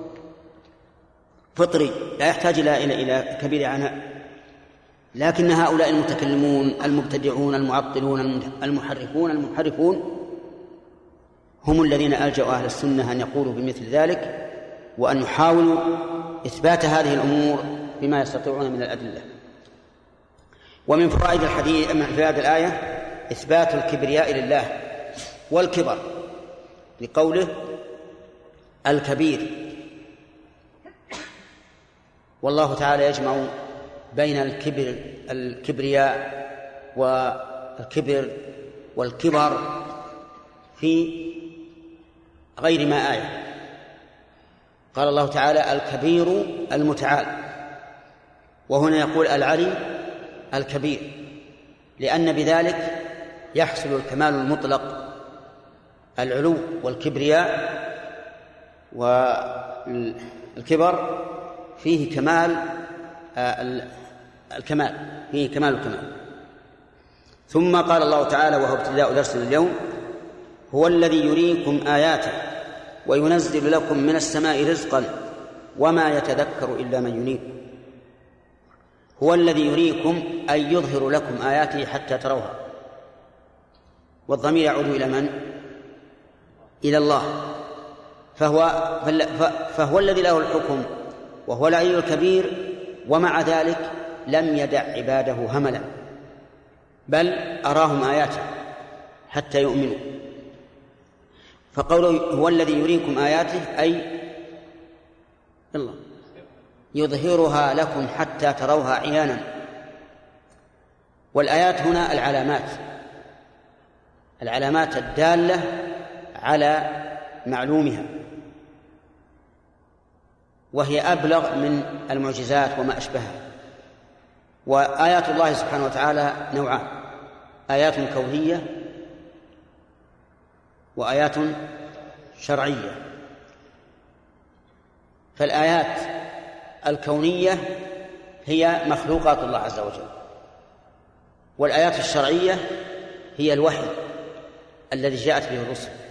فطري لا يحتاج إلى إلى إلى كبير عناء. لكن هؤلاء المتكلمون المبتدعون المعطلون المحرفون المنحرفون هم الذين ألجأوا أهل السنة أن يقولوا بمثل ذلك وأن يحاولوا إثبات هذه الأمور بما يستطيعون من الأدلة. ومن فوائد الحديث من فوائد الآية إثبات الكبرياء لله والكبر. لقوله الكبير. والله تعالى يجمع بين الكبر الكبرياء والكبر والكبر في غير ما آية. قال الله تعالى الكبير المتعال. وهنا يقول العلي الكبير. لأن بذلك يحصل الكمال المطلق العلو والكبرياء والكبر فيه كمال آه، الكمال فيه كمال الكمال. ثم قال الله تعالى وهو ابتداء درسنا اليوم هو الذي يريكم آياته وينزل لكم من السماء رزقا وما يتذكر إلا من ينيب. هو الذي يريكم أي يظهر لكم آياته حتى تروها. والضمير يعود إلى من؟ إلى الله. فهو فهو الذي له الحكم وهو العلي الكبير ومع ذلك لم يدع عباده هملا بل أراهم آياته حتى يؤمنوا. فقوله هو الذي يريكم آياته أي الله يظهرها لكم حتى تروها عيانا. والآيات هنا العلامات العلامات الدالة على معلومها. وهي أبلغ من المعجزات وما أشبهها. وآيات الله سبحانه وتعالى نوعان آيات كونية وآيات شرعية. فالآيات الكونية هي مخلوقات الله عز وجل. والآيات الشرعية هي الوحي الذي جاءت به الرسل.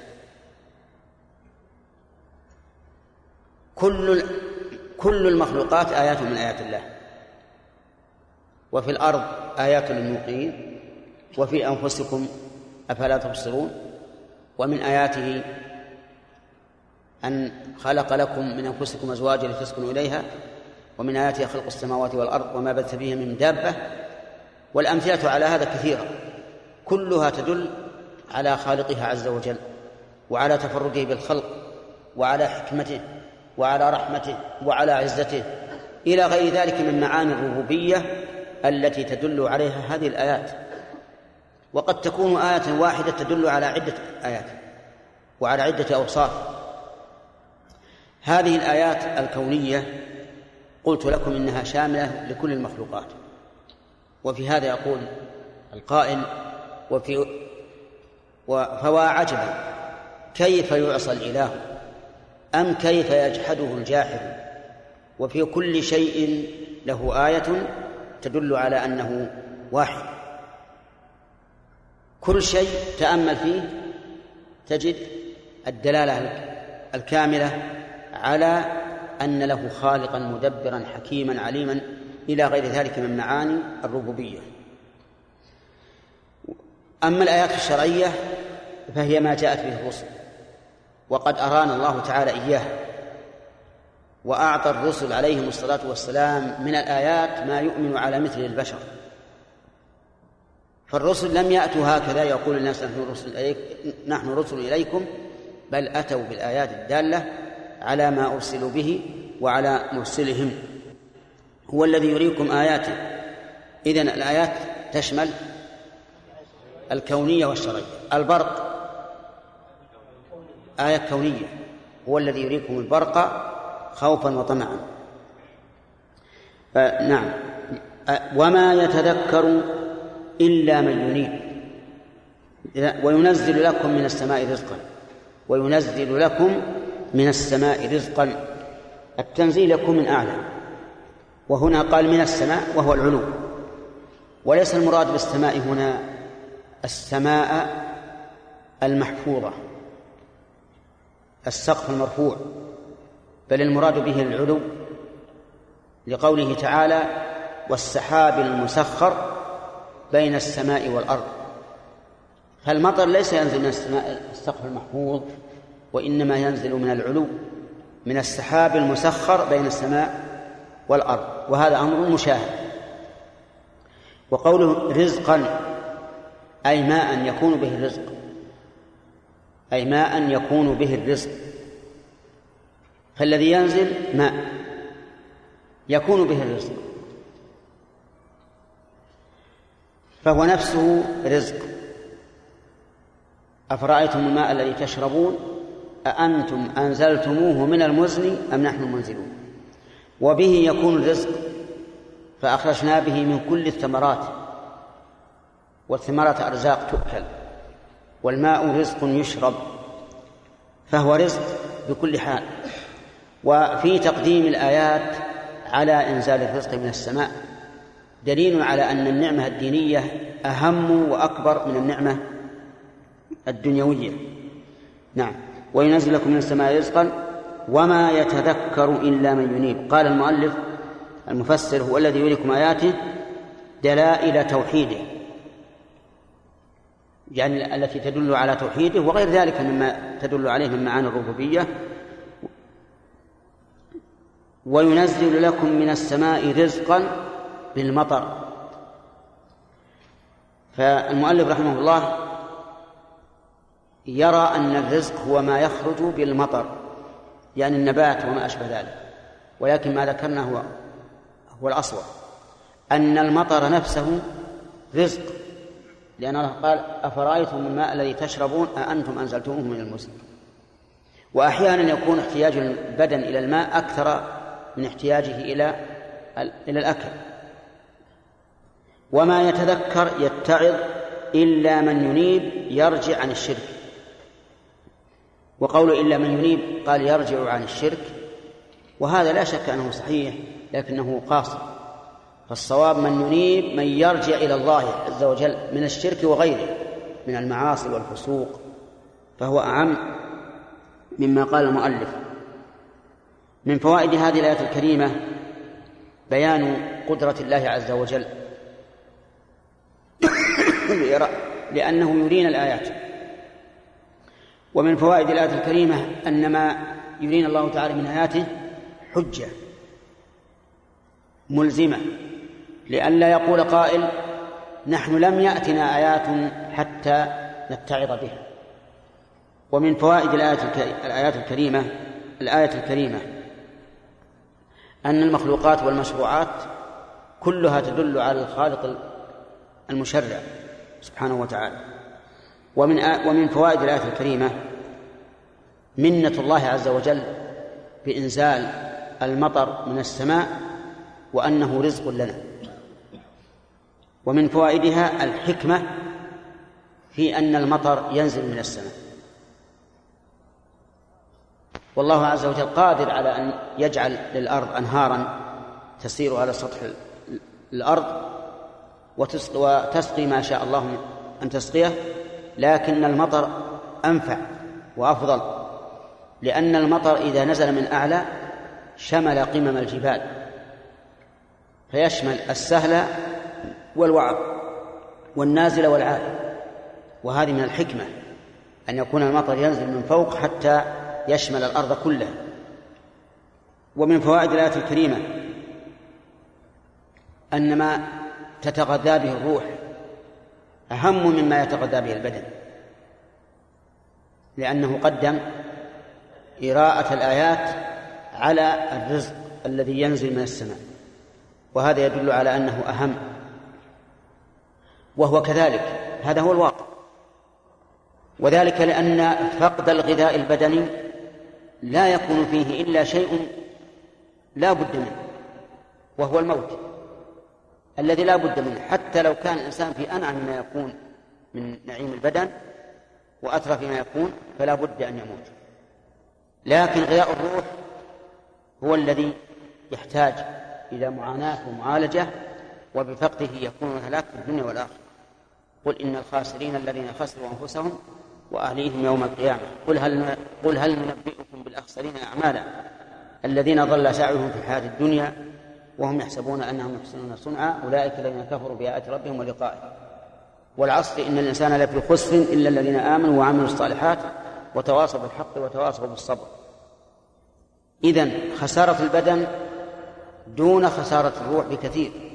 كل كل المخلوقات آيات من آيات الله. وفي الأرض آيات للموقنين. وفي أنفسكم أفلا تبصرون. ومن آياته أن خلق لكم من أنفسكم أزواجا لتسكنوا إليها. ومن آياته خلق السماوات والأرض وما بث فيها من دابة. والأمثلة على هذا كثيرة. كلها تدل على خالقها عز وجل وعلى تفرده بالخلق وعلى حكمته. وعلى رحمته وعلى عزته إلى غير ذلك من معاني الربوبية التي تدل عليها هذه الآيات. وقد تكون آية واحدة تدل على عدة آيات وعلى عدة أوصاف. هذه الآيات الكونية قلت لكم إنها شاملة لكل المخلوقات. وفي هذا يقول القائل وفي فوا عجبا كيف يعصى الإله؟ أم كيف يجحده الجاحد؟ وفي كل شيء له آية تدل على أنه واحد. كل شيء تأمل فيه تجد الدلالة الكاملة على أن له خالقا مدبرا حكيما عليما إلى غير ذلك من معاني الربوبية. أما الآيات الشرعية فهي ما جاءت به الرسل. وقد أرانا الله تعالى إياه. وأعطى الرسل عليهم الصلاة والسلام من الآيات ما يؤمن على مثل البشر. فالرسل لم يأتوا هكذا يقول الناس نحن رسل إليك نحن رسل إليكم بل أتوا بالآيات الدالة على ما أرسلوا به وعلى مرسلهم. هو الذي يريكم آياته. إذن الآيات تشمل الكونية والشرعية. البرق آية كونية. هو الذي يريكم البرق خوفا وطمعا. نعم. وما يتذكر إلا من ينيب وينزل لكم من السماء رزقا. وينزل لكم من السماء رزقا. التنزيل يكون من أعلى. وهنا قال من السماء وهو العلو. وليس المراد بالسماء هنا السماء المحفوظة. السقف المرفوع بل المراد به العلو لقوله تعالى والسحاب المسخر بين السماء والأرض. فالمطر ليس ينزل من السماء السقف المحفوظ وإنما ينزل من العلو من السحاب المسخر بين السماء والأرض. وهذا أمر مشاهد. وقوله رزقا أي ماء يكون به الرزق أي ماء يكون به الرزق. فالذي ينزل ماء يكون به الرزق. فهو نفسه رزق. أفرأيتم الماء الذي تشربون؟ أأنتم أنزلتموه من المزن أم نحن المنزلون وبه يكون الرزق. فأخرجنا به من كل الثمرات. والثمرات أرزاق تؤكل. والماء رزق يشرب فهو رزق بكل حال. وفي تقديم الآيات على إنزال الرزق من السماء دليل على أن النعمة الدينية أهم وأكبر من النعمة الدنيوية. نعم. وينزل لكم من السماء رزقا وما يتذكر إلا من ينيب. قال المؤلف المفسر هو الذي يريكم آياته دلائل توحيده. يعني التي تدل على توحيده وغير ذلك مما تدل عليه من معاني الربوبية. وينزل لكم من السماء رزقا بالمطر. فالمؤلف رحمه الله يرى أن الرزق هو ما يخرج بالمطر يعني النبات وما أشبه ذلك. ولكن ما ذكرنا هو هو الأصوب أن المطر نفسه رزق. لأن الله قال أفرأيتم الماء الذي تشربون أأنتم أنزلتموه من المزن وأحيانا يكون احتياج البدن إلى الماء أكثر من احتياجه إلى إلى الأكل. وما يتذكر يتعظ إلا من ينيب يرجع عن الشرك. وقول إلا من ينيب قال يرجع عن الشرك. وهذا لا شك أنه صحيح لكنه قاصر. فالصواب من ينيب من يرجع إلى الله عز وجل من الشرك وغيره من المعاصي والفسوق فهو أعم مما قال المؤلف. من فوائد هذه الآية الكريمة بيان قدرة الله عز وجل. لأنه يرينا الآيات. ومن فوائد الآية الكريمة أن ما يرينا الله تعالى من آياته حجة ملزمة. لئلا يقول قائل نحن لم يأتنا آيات حتى نتعظ بها. ومن فوائد الآيات الكريمة الآية الكريمة أن المخلوقات والمشروعات كلها تدل على الخالق المشرع سبحانه وتعالى. ومن ومن فوائد الآية الكريمة منة الله عز وجل بإنزال المطر من السماء وأنه رزق لنا. ومن فوائدها الحكمة في أن المطر ينزل من السماء. والله عز وجل قادر على أن يجعل للأرض أنهارا تسير على سطح الأرض وتسقي ما شاء الله أن تسقيه لكن المطر أنفع وأفضل لأن المطر إذا نزل من أعلى شمل قمم الجبال فيشمل السهل والوعظ والنازل والعالي وهذه من الحكمة أن يكون المطر ينزل من فوق حتى يشمل الأرض كلها. ومن فوائد الآية الكريمة أن ما تتغذى به الروح أهم مما يتغذى به البدن. لأنه قدم إراءة الآيات على الرزق الذي ينزل من السماء. وهذا يدل على أنه أهم وهو كذلك. هذا هو الواقع. وذلك لأن فقد الغذاء البدني لا يكون فيه إلا شيء لا بد منه وهو الموت الذي لا بد منه. حتى لو كان الإنسان في أنعم ما يكون من نعيم البدن وأترف ما يكون فلا بد أن يموت. لكن غذاء الروح هو الذي يحتاج إلى معاناة ومعالجة وبفقده يكون الهلاك في الدنيا والآخرة. قل إن الخاسرين الذين خسروا أنفسهم وأهليهم يوم القيامة. قل هل قل هل ننبئكم بالأخسرين أعمالا الذين ضل سعيهم في الحياة الدنيا وهم يحسبون أنهم يحسنون صنعا أولئك الذين كفروا بآيات ربهم ولقائه. والعصر إن الإنسان لفي خسر إلا الذين آمنوا وعملوا الصالحات وتواصوا بالحق وتواصوا بالصبر. إذن خسارة البدن دون خسارة الروح بكثير.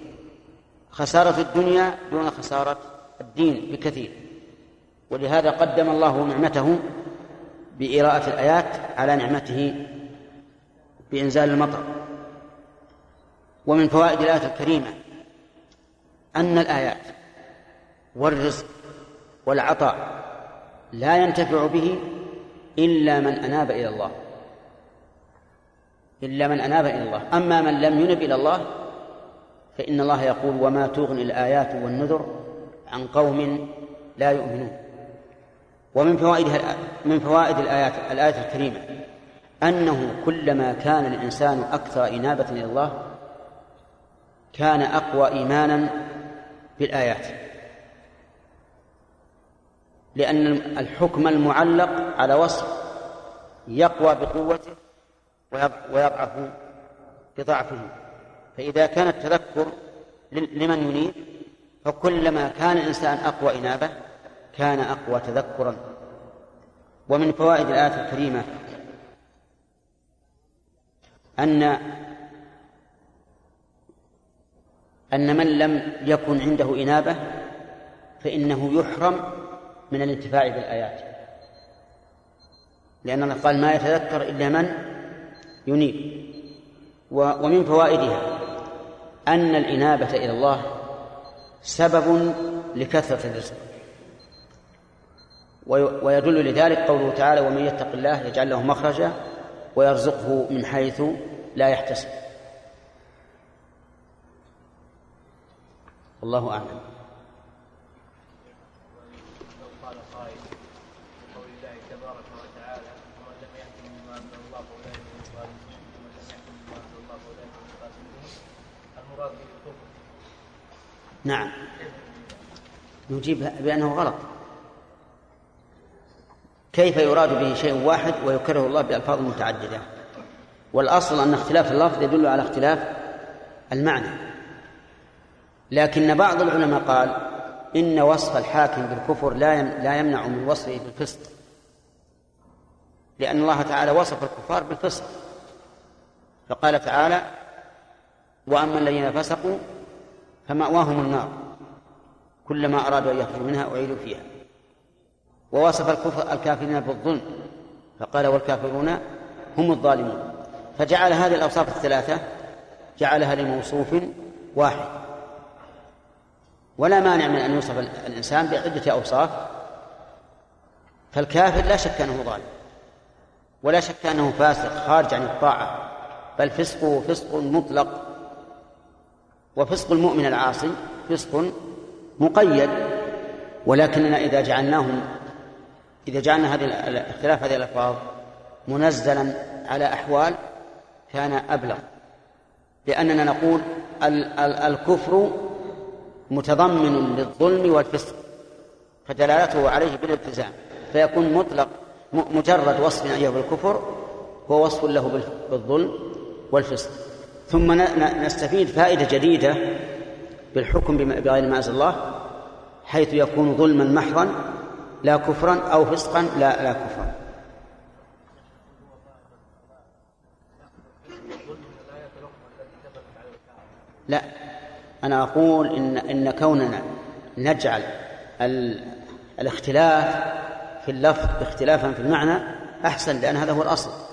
خسارة الدنيا دون خسارة الدين بكثير. ولهذا قدم الله نعمته بإراءة الآيات على نعمته بإنزال المطر. ومن فوائد الآية الكريمة أن الآيات والرزق والعطاء لا ينتفع به إلا من أناب إلى الله. إلا من أناب إلى الله. أما من لم ينب إلى الله فإن الله يقول وما تغني الآيات والنذر عن قوم لا يؤمنون. ومن فوائدها من فوائد الآيات الآية الكريمة أنه كلما كان الإنسان أكثر إنابة إلى الله كان أقوى إيمانا بالآيات. لأن الحكم المعلق على وصف يقوى بقوته ويضعف بضعفه. فإذا كان التذكر لمن ينيب فكلما كان الإنسان أقوى إنابة كان أقوى تذكرا. ومن فوائد الآية الكريمة أن أن من لم يكن عنده إنابة فإنه يحرم من الانتفاع بالآيات. لأن الله قال ما يتذكر إلا من ينيب. ومن فوائدها أن الإنابة إلى الله سبب لكثرة الرزق. ويدل لذلك قوله تعالى ومن يتق الله يجعل له مخرجا ويرزقه من حيث لا يحتسب. والله أعلم. نعم. نجيب بأنه غلط. كيف يراد به شيء واحد ويكره الله بألفاظ متعددة؟ والأصل أن اختلاف اللفظ يدل على اختلاف المعنى. لكن بعض العلماء قال إن وصف الحاكم بالكفر لا لا يمنع من وصفه بالفسق. لأن الله تعالى وصف الكفار بالفسق. فقال تعالى وأما الذين فسقوا فمأواهم النار كلما أرادوا أن يخرجوا منها أعيدوا فيها. ووصف الكفر الكافرين بالظلم فقال والكافرون هم الظالمون. فجعل هذه الأوصاف الثلاثة جعلها لموصوف واحد. ولا مانع من أن يوصف الإنسان بعدة أوصاف. فالكافر لا شك أنه ظالم ولا شك أنه فاسق خارج عن الطاعة. بل فسقه فسق مطلق. وفسق المؤمن العاصي فسق مقيد ولكننا إذا جعلناهم إذا جعلنا هذه اختلاف هذه الألفاظ منزلا على أحوال كان أبلغ لأننا نقول الكفر متضمن للظلم والفسق فدلالته عليه بالالتزام فيكون مطلق مجرد وصف أيها بالكفر هو وصف له بالظلم والفسق. ثم نستفيد فائدة جديدة بالحكم بغير ما أنزل الله حيث يكون ظلما محضا لا كفرا أو فسقا لا لا كفرا. لا أنا أقول إن إن كوننا نجعل الاختلاف في اللفظ اختلافا في المعنى أحسن لأن هذا هو الأصل.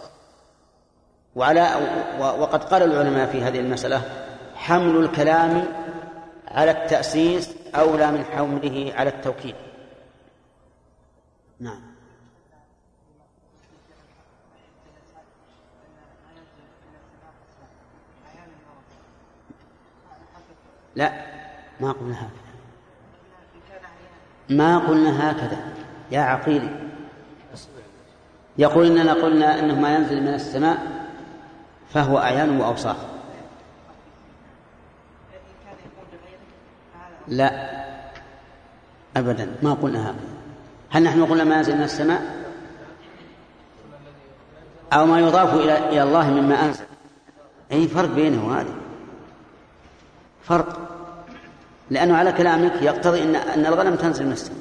وعلى وقد قال العلماء في هذه المسألة حمل الكلام على التأسيس أولى من حمله على التوكيد. نعم. لا ما قلنا هكذا. ما قلنا هكذا. يا عقيلي. يقول إننا قلنا إنه ما ينزل من السماء فهو أعيان وأوصاف. لا. ابدا. ما قلنا هكذا هل نحن قلنا ما ينزل من السماء؟ أو ما يضاف إلى إلى الله مما أنزل. أي فرق بينه وهذا فرق. لأنه على كلامك يقتضي أن أن الغنم تنزل من السماء.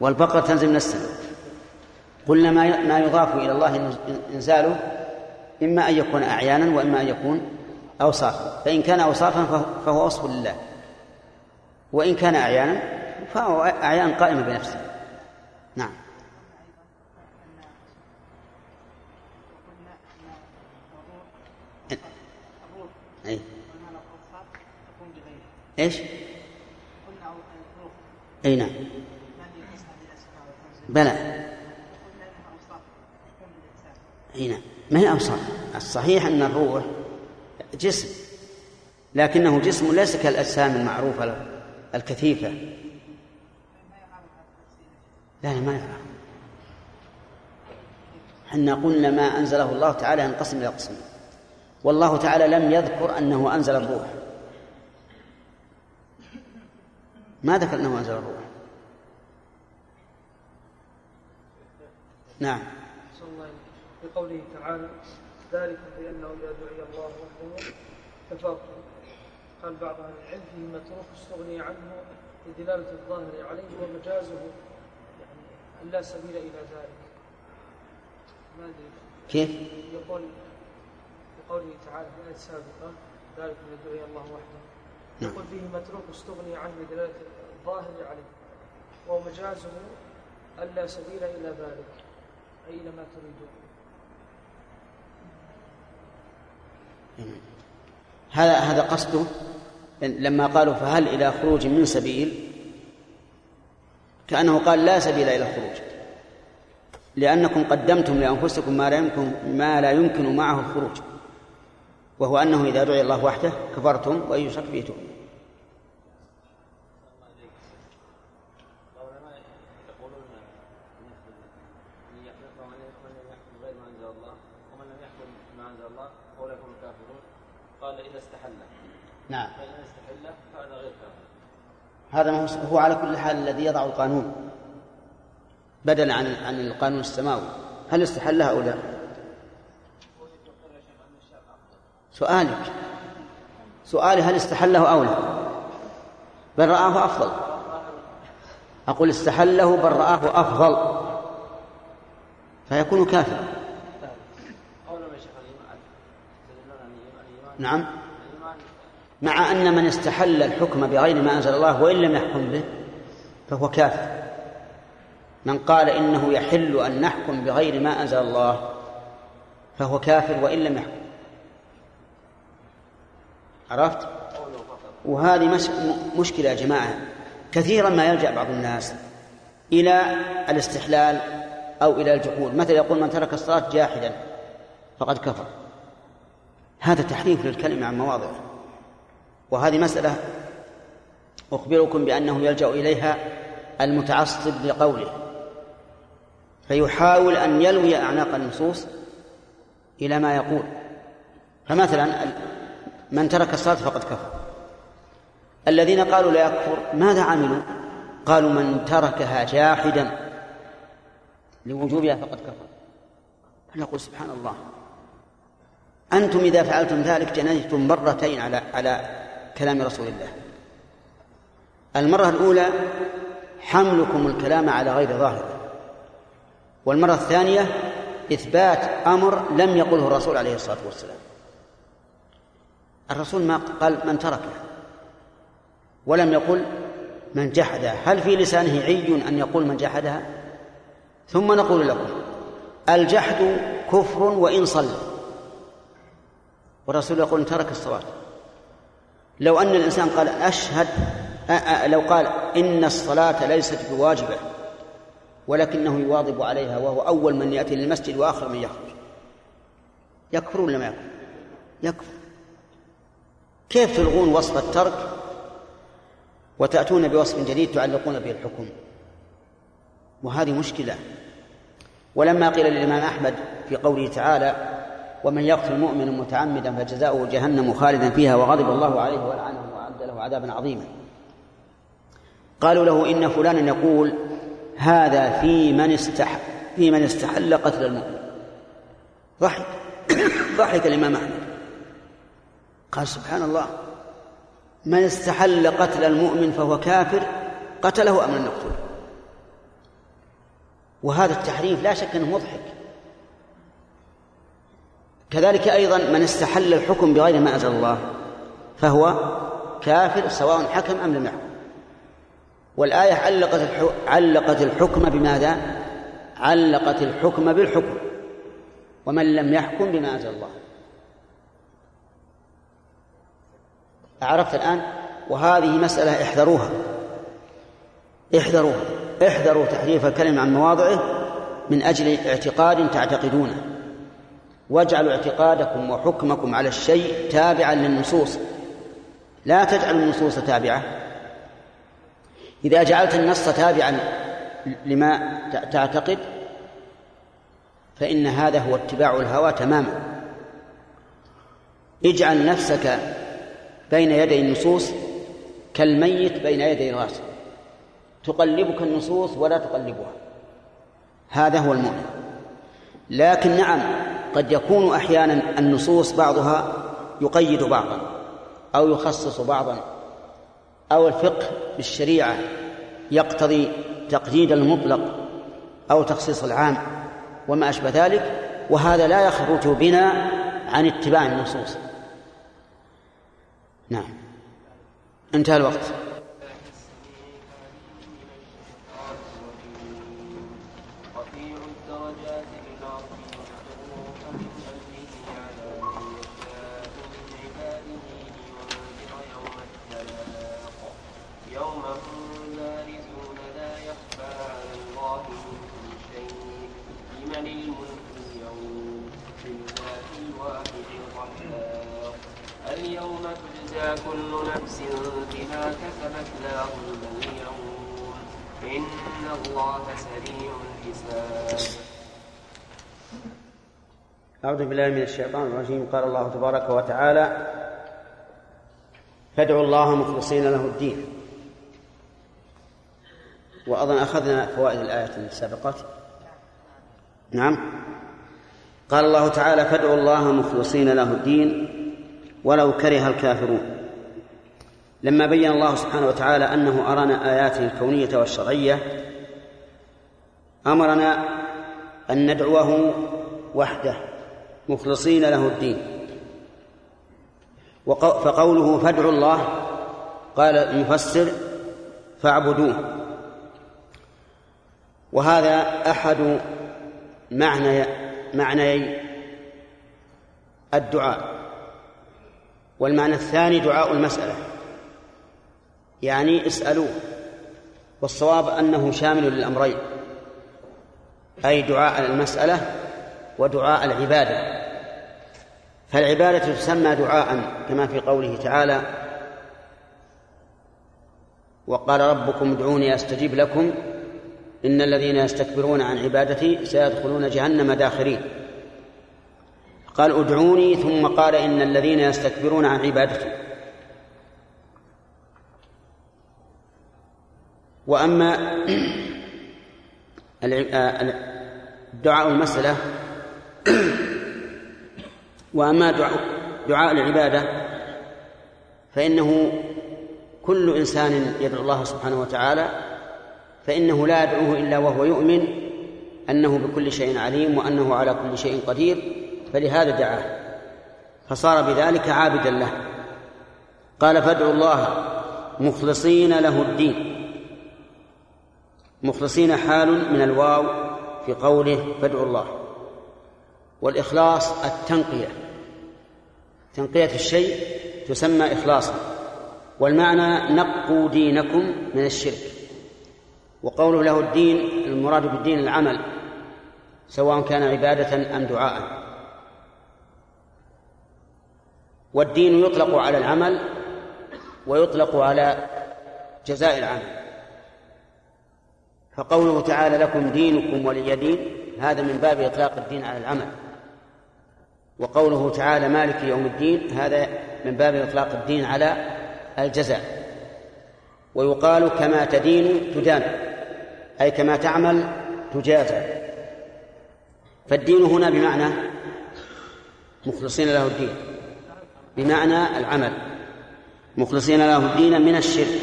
والبقرة تنزل من السماء. قلنا ما ما يضاف إلى الله إنزاله إما أن يكون أعيانا وإما أن يكون أوصافا. فإن كان أوصافا فهو وصف لله. وإن كان أعيانا فهو أعيان قائمة بنفسه. نعم. أي. إيش؟ اي نعم. بلى اي نعم ما هي اوصاف الصحيح أن الروح جسم لكنه جسم ليس كالأجسام المعروفة الكثيفة. لا لا ما يفعل حنا قلنا ما أنزله الله تعالى ينقسم إلى قسمين. والله تعالى لم يذكر أنه أنزل الروح. ما ذكر أنه أنزل الروح. نعم. في قوله تعالى ذلك بأنه إذا دعي الله وحده كفرتم قال بعض أهل العلم فيه متروك استغني عنه لدلالة الظاهر عليه ومجازه يعني لا سبيل إلى ذلك. ما أدري. كيف؟ يقول في قوله تعالى في الآية السابقة ذلك إذا دعي الله وحده. نعم. يقول فيه متروك استغني عنه لدلالة الظاهر عليه ومجازه ألا سبيل إلى ذلك أي إلى ما تريدون. هذا هذا قصده. لما قالوا فهل إلى خروج من سبيل؟ كأنه قال لا سبيل إلى الخروج لأنكم قدمتم لأنفسكم ما لا يمكن ما لا يمكن معه الخروج. وهو أنه إذا دعي الله وحده كفرتم وأن يشرك به تؤمنون. نعم. فهذا غير هذا هو على كل حال الذي يضع القانون. بدلا عن عن القانون السماوي. هل استحلها أو لا؟ سؤالك. سؤالي هل استحله أو لا؟ بل رآه أفضل. أقول استحله بل رآه أفضل. فيكون كافرا. نعم. مع أن من استحل الحكم بغير ما أنزل الله وإن لم يحكم به فهو كافر. من قال إنه يحل أن نحكم بغير ما أنزل الله فهو كافر وإن لم يحكم. عرفت؟ وهذه مش مشكلة يا جماعة. كثيرا ما يلجأ بعض الناس إلى الاستحلال أو إلى الجحود. مثلا يقول من ترك الصلاة جاحدا فقد كفر. هذا تحريف للكلمة عن مواضعه. وهذه مسألة أخبركم بأنه يلجأ إليها المتعصب لقوله فيحاول أن يلوي أعناق النصوص إلى ما يقول. فمثلا من ترك الصلاة فقد كفر. الذين قالوا لا يكفر ماذا عملوا؟ قالوا من تركها جاحدا لوجوبها فقد كفر. فنقول سبحان الله أنتم إذا فعلتم ذلك جنيتم مرتين على على كلام رسول الله. المرة الأولى حملكم الكلام على غير ظاهره والمرة الثانية إثبات أمر لم يقله الرسول عليه الصلاة والسلام. الرسول ما قال من تركه ولم يقل من جحدها هل في لسانه عي أن يقول من جحدها ثم نقول لكم الجحد كفر وإن صلى. والرسول يقول ترك الصلاة. لو أن الإنسان قال أشهد لو قال إن الصلاة ليست بواجبة ولكنه يواظب عليها وهو أول من يأتي للمسجد وآخر من يخرج. يكفر ولا ما يكفر؟ يكفر. كيف تلغون وصف الترك وتأتون بوصف جديد تعلقون به الحكم؟ وهذه مشكلة. ولما قيل للإمام أحمد في قوله تعالى ومن يقتل مؤمنا متعمدا فجزاؤه جهنم خالدا فيها وغضب الله عليه ولعنه وأعد له عذابا عظيما. قالوا له إن فلانا يقول هذا في من استح في من استحل قتل المؤمن. ضحك. ضحك الإمام أحمد. قال سبحان الله. من استحل قتل المؤمن فهو كافر قتله أم لم يقتله؟ وهذا التحريف لا شك أنه مضحك. كذلك أيضا من استحل الحكم بغير ما أنزل الله فهو كافر سواء حكم أم لم يحكم. والآية علقت علقت الحكم بماذا؟ علقت الحكم بالحكم. ومن لم يحكم بما أنزل الله. عرفت الآن؟ وهذه مسألة احذروها. احذروها. احذروا تحريف الكلم عن مواضعه من أجل اعتقاد تعتقدونه. واجعلوا اعتقادكم وحكمكم على الشيء تابعا للنصوص. لا تجعلوا النصوص تابعة. إذا جعلت النص تابعا لما تعتقد فإن هذا هو اتباع الهوى تماما. اجعل نفسك بين يدي النصوص كالميت بين يدي الغاسل تقلبك النصوص ولا تقلبها. هذا هو المؤمن. لكن نعم قد يكون أحيانا النصوص بعضها يقيد بعضا أو يخصص بعضا أو الفقه بالشريعة يقتضي تقييد المطلق أو تخصيص العام وما أشبه ذلك وهذا لا يخرج بنا عن اتباع النصوص. نعم. انتهى الوقت. أعوذ بالله من الشيطان الرجيم. قال الله تبارك وتعالى فادعوا الله مخلصين له الدين. وأظن أخذنا فوائد الآية السابقة. نعم. قال الله تعالى فادعوا الله مخلصين له الدين ولو كره الكافرون. لما بين الله سبحانه وتعالى أنه أرانا آياته الكونية والشرعية أمرنا أن ندعوه وحده. مخلصين له الدين. فقوله فادعوا الله قال المفسر فاعبدوه. وهذا أحد معنى معنيي الدعاء. والمعنى الثاني دعاء المسألة. يعني اسألوه. والصواب أنه شامل للأمرين. أي دعاء المسألة ودعاء العبادة. فالعبادة تسمى دعاء كما في قوله تعالى وقال ربكم ادعوني استجب لكم إن الذين يستكبرون عن عبادتي سيدخلون جهنم داخرين. قال ادعوني ثم قال إن الذين يستكبرون عن عبادتي. وأما دعاء المسألة واما دعاء دعاء العبادة فإنه كل إنسان يدعو الله سبحانه وتعالى فإنه لا يدعوه إلا وهو يؤمن أنه بكل شيء عليم وأنه على كل شيء قدير فلهذا دعاه. فصار بذلك عابدا له. قال فادعوا الله مخلصين له الدين. مخلصين حال من الواو في قوله فادعوا الله. والإخلاص التنقية. تنقية الشيء تسمى إخلاصا. والمعنى نقوا دينكم من الشرك. وقوله له الدين المراد بالدين العمل سواء كان عبادة أم دعاء. والدين يطلق على العمل ويطلق على جزاء العمل. فقوله تعالى لكم دينكم ولي دين هذا من باب إطلاق الدين على العمل. وقوله تعالى مالك يوم الدين هذا من باب إطلاق الدين على الجزاء. ويقال كما تدين تدان أي كما تعمل تجازى. فالدين هنا بمعنى مخلصين له الدين بمعنى العمل مخلصين له الدين من الشرك.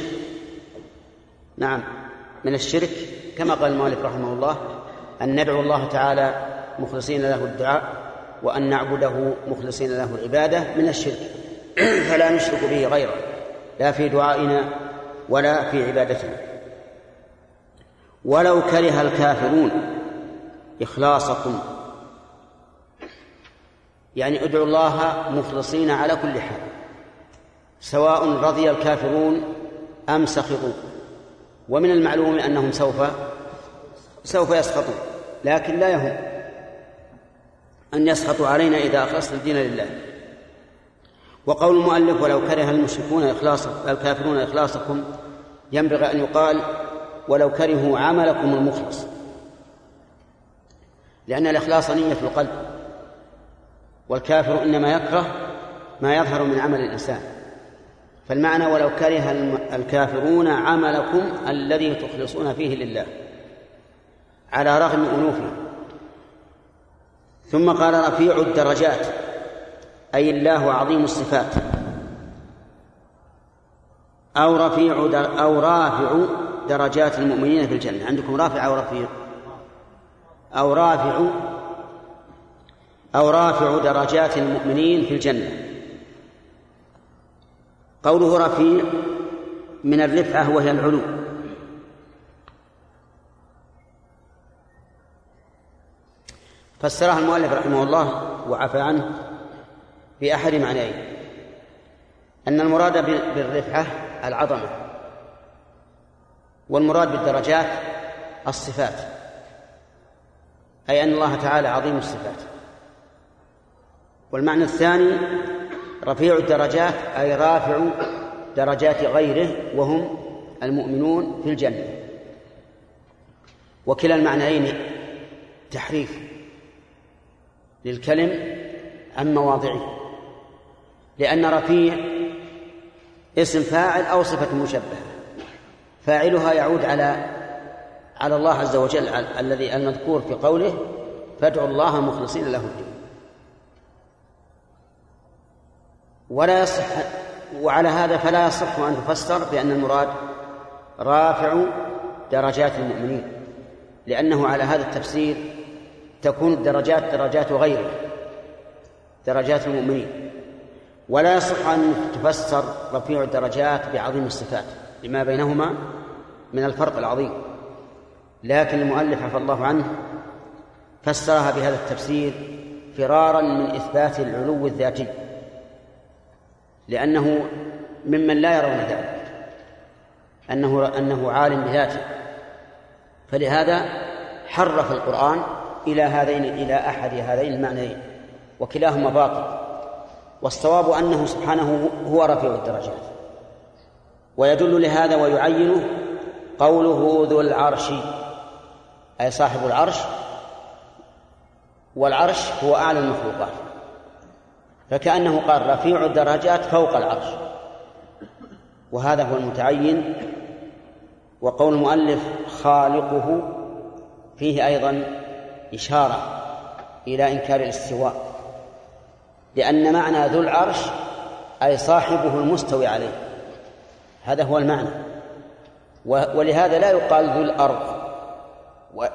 نعم من الشرك كما قال المؤلف رحمه الله أن ندعو الله تعالى مخلصين له الدعاء وأن نعبده مخلصين له العبادة من الشرك. فلا نشرك به غيره لا في دعائنا ولا في عبادتنا. ولو كره الكافرون إخلاصكم يعني ادعوا الله مخلصين على كل حال سواء رضي الكافرون أم سخطوا. ومن المعلوم أنهم سوف سوف يسخطون لكن لا يهم. أن يسخطوا علينا إذا أخلصنا الدين لله. وقول المؤلف ولو كره المشركون إخلاص الكافرون إخلاصكم ينبغي أن يقال ولو كرهوا عملكم المخلص. لأن الإخلاص نية القلب. والكافر إنما يكره ما يظهر من عمل الإنسان. فالمعنى ولو كره الكافرون عملكم الذي تخلصون فيه لله. على رغم أنوفهم. ثم قال رفيع الدرجات أي الله عظيم الصفات. أو رفيع در أو رافع درجات المؤمنين في الجنة. عندكم رافع أو رفيع؟ أو رافع أو رافع درجات المؤمنين في الجنة. قوله رفيع من الرفعة وهي العلو. فسرها المؤلف رحمه الله وعفى عنه بأحد معنيين أن المراد بالرفعة العظمة والمراد بالدرجات الصفات أي أن الله تعالى عظيم الصفات. والمعنى الثاني رفيع الدرجات أي رافع درجات غيره وهم المؤمنون في الجنة. وكلا المعنيين تحريف. للكلم عن مواضعه لأن رفيع اسم فاعل أو صفة مشبهة فاعلها يعود على على الله عز وجل الذي المذكور في قوله فادعوا الله مخلصين له الدين. ولا يصح وعلى هذا فلا يصح أن تفسر بأن المراد رافع درجات المؤمنين لأنه على هذا التفسير تكون الدرجات درجات غيره درجات المؤمنين. ولا يصح أن تفسر رفيع الدرجات بعظيم الصفات لما بينهما من الفرق العظيم. لكن المؤلف عفى الله عنه فسرها بهذا التفسير فرارا من إثبات العلو الذاتي لأنه ممن لا يرون ذلك أنه أنه عالم بذاته. فلهذا حرف القرآن إلى هذين إلى أحد هذين المعنيين وكلاهما باطل والصواب أنه سبحانه هو رفيع الدرجات. ويدل لهذا ويعينه قوله ذو العرش أي صاحب العرش والعرش هو أعلى المخلوقات. فكأنه قال رفيع الدرجات فوق العرش. وهذا هو المتعين وقول المؤلف خالقه فيه أيضا إشارة إلى إنكار الاستواء لأن معنى ذو العرش أي صاحبه المستوي عليه هذا هو المعنى. ولهذا لا يقال ذو الأرض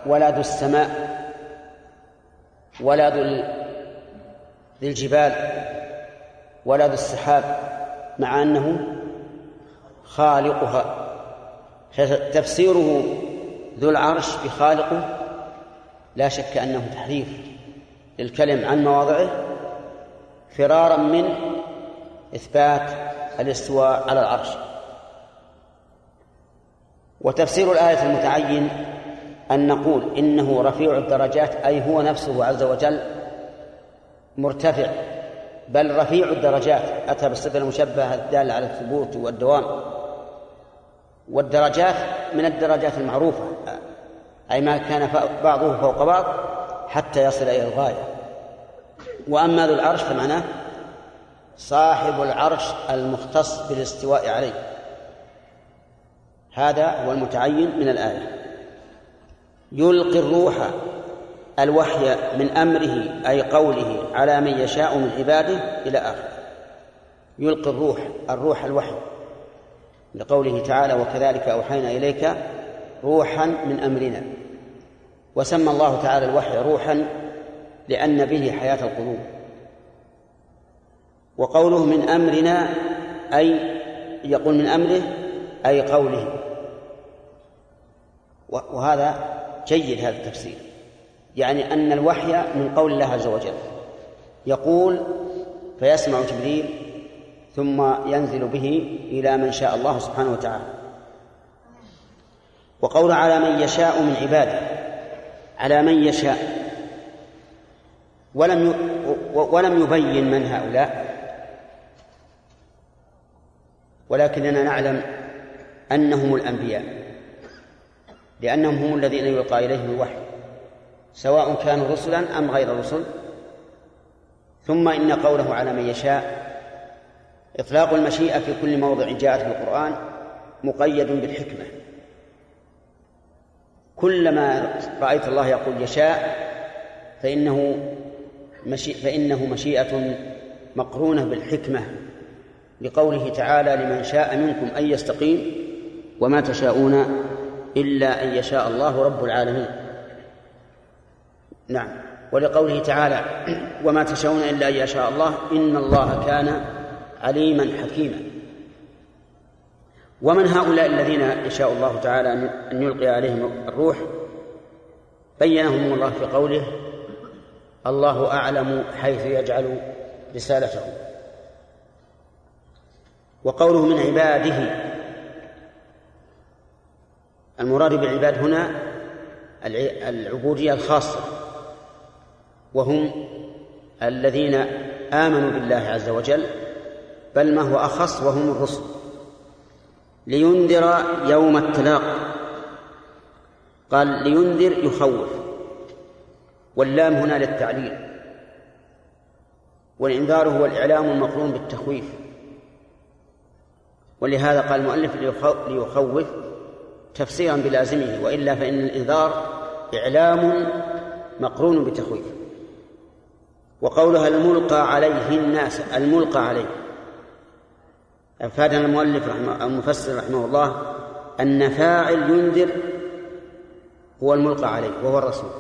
ولا ذو السماء ولا ذو الجبال ولا ذو السحاب مع أنه خالقها فتفسيره ذو العرش بخالقه لا شك أنه تحريف للكلم عن مواضعه فرارا من إثبات الاستواء على العرش. وتفسير الآية المتعين أن نقول إنه رفيع الدرجات أي هو نفسه عز وجل مرتفع بل رفيع الدرجات. أتى بالصفة المشبهة الدالة على الثبوت والدوام. والدرجات من الدرجات المعروفة. أي ما كان بعضه فوق بعض حتى يصل إلى الغاية. وأما ذو العرش فمعناه صاحب العرش المختص بالاستواء عليه. هذا هو المتعين من الآية. يلقي الروح الوحي من أمره أي قوله على من يشاء من عباده إلى آخره. يلقي الروح الروح الوحي. لقوله تعالى وكذلك أوحينا إليك روحا من أمرنا. وسمى الله تعالى الوحي روحا لأن به حياة القلوب. وقوله من أمرنا أي يقول من أمره أي قوله. وهذا جيد هذا التفسير. يعني أن الوحي من قول الله عز وجل. يقول فيسمع جبريل ثم ينزل به إلى من شاء الله سبحانه وتعالى. وقول على من يشاء من عباده. على من يشاء. ولم ولم يبين من هؤلاء. ولكننا نعلم أنهم الأنبياء لأنهم هم الذين يلقى إليهم الوحي سواء كانوا رسلا أم غير رسل. ثم إن قوله على من يشاء إطلاق المشيئة في كل موضع جاءت في القرآن مقيد بالحكمة. كلما رأيت الله يقول يشاء فإنه مشي فإنه مشيئة مقرونة بالحكمة لقوله تعالى لمن شاء منكم أن يستقيم وما تشاءون إلا أن يشاء الله رب العالمين. نعم. ولقوله تعالى وما تشاءون إلا أن يشاء الله إن الله كان عليما حكيما. ومن هؤلاء الذين يشاء الله تعالى أن يلقي عليهم الروح بينهم الله في قوله الله أعلم حيث يجعل رسالته. وقوله من عباده المراد بالعباد هنا العبودية الخاصة وهم الذين آمنوا بالله عز وجل بل ما هو أخص وهم الرسل. لينذر يوم التلاق. قال لينذر يخوف. واللام هنا للتعليل. والإنذار هو الإعلام المقرون بالتخويف. ولهذا قال المؤلف ليخوف تفسيرا بلازمه وإلا فإن الإنذار إعلام مقرون بتخويف وقولها الملقى عليه الناس الملقى عليه. افادنا المؤلف رحمه المفسر رحمه الله أن فاعل ينذر هو الملقى عليه وهو الرسول.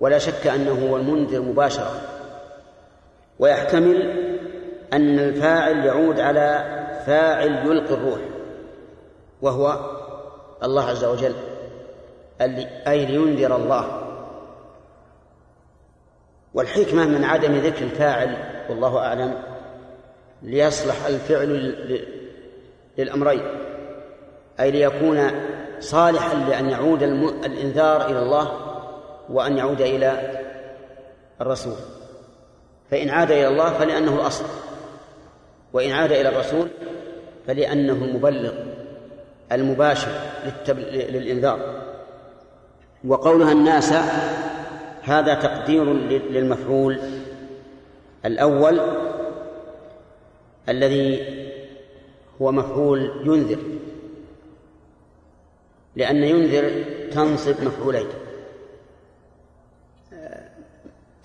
ولا شك أنه هو المنذر مباشرة. ويحتمل أن الفاعل يعود على فاعل يلقي الروح وهو الله عز وجل أي لينذر الله. والحكمة من عدم ذكر الفاعل والله أعلم. ليصلح الفعل للأمرين أي ليكون صالحا لأن يعود الإنذار إلى الله وأن يعود إلى الرسول فإن عاد إلى الله فلأنه الأصل وإن عاد إلى الرسول فلأنه المبلغ المباشر. للإنذار وقولها الناس هذا تقدير للمفعول الأول الذي هو مفعول ينذر لأن ينذر تنصب مفعولين.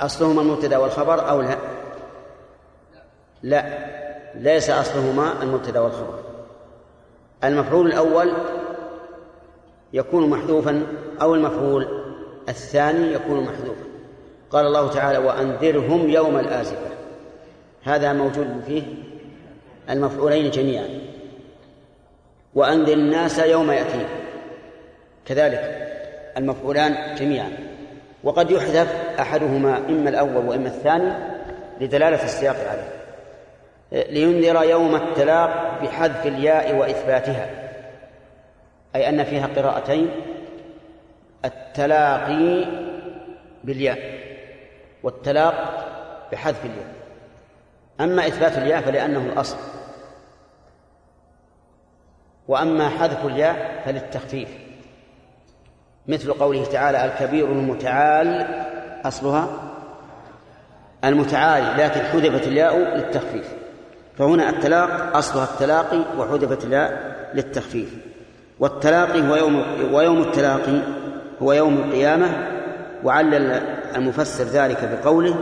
أصلهما المبتدأ والخبر أو لا؟ لا ليس أصلهما المبتدأ والخبر. المفعول الأول يكون محذوفا أو المفعول الثاني يكون محذوفا. قال الله تعالى وأنذرهم يوم الآزفة. هذا موجود فيه المفعولين جميعا. وأنذر الناس يوم يأتيه كذلك المفعولان جميعا. وقد يحذف أحدهما إما الأول وإما الثاني لدلالة السياق عليه. لينذر يوم التلاق بحذف الياء وإثباتها. أي أن فيها قراءتين. التلاقي بالياء والتلاق بحذف الياء. أما إثبات الياء فلأنه الأصل. وأما حذف الياء فللتخفيف مثل قوله تعالى الكبير المتعال أصلها المتعالي لكن حذفت الياء للتخفيف. فهنا التلاق أصلها التلاقي وحذفت الياء للتخفيف. والتلاقي هو يوم ويوم التلاقي هو يوم القيامة وعلل المفسر ذلك بقوله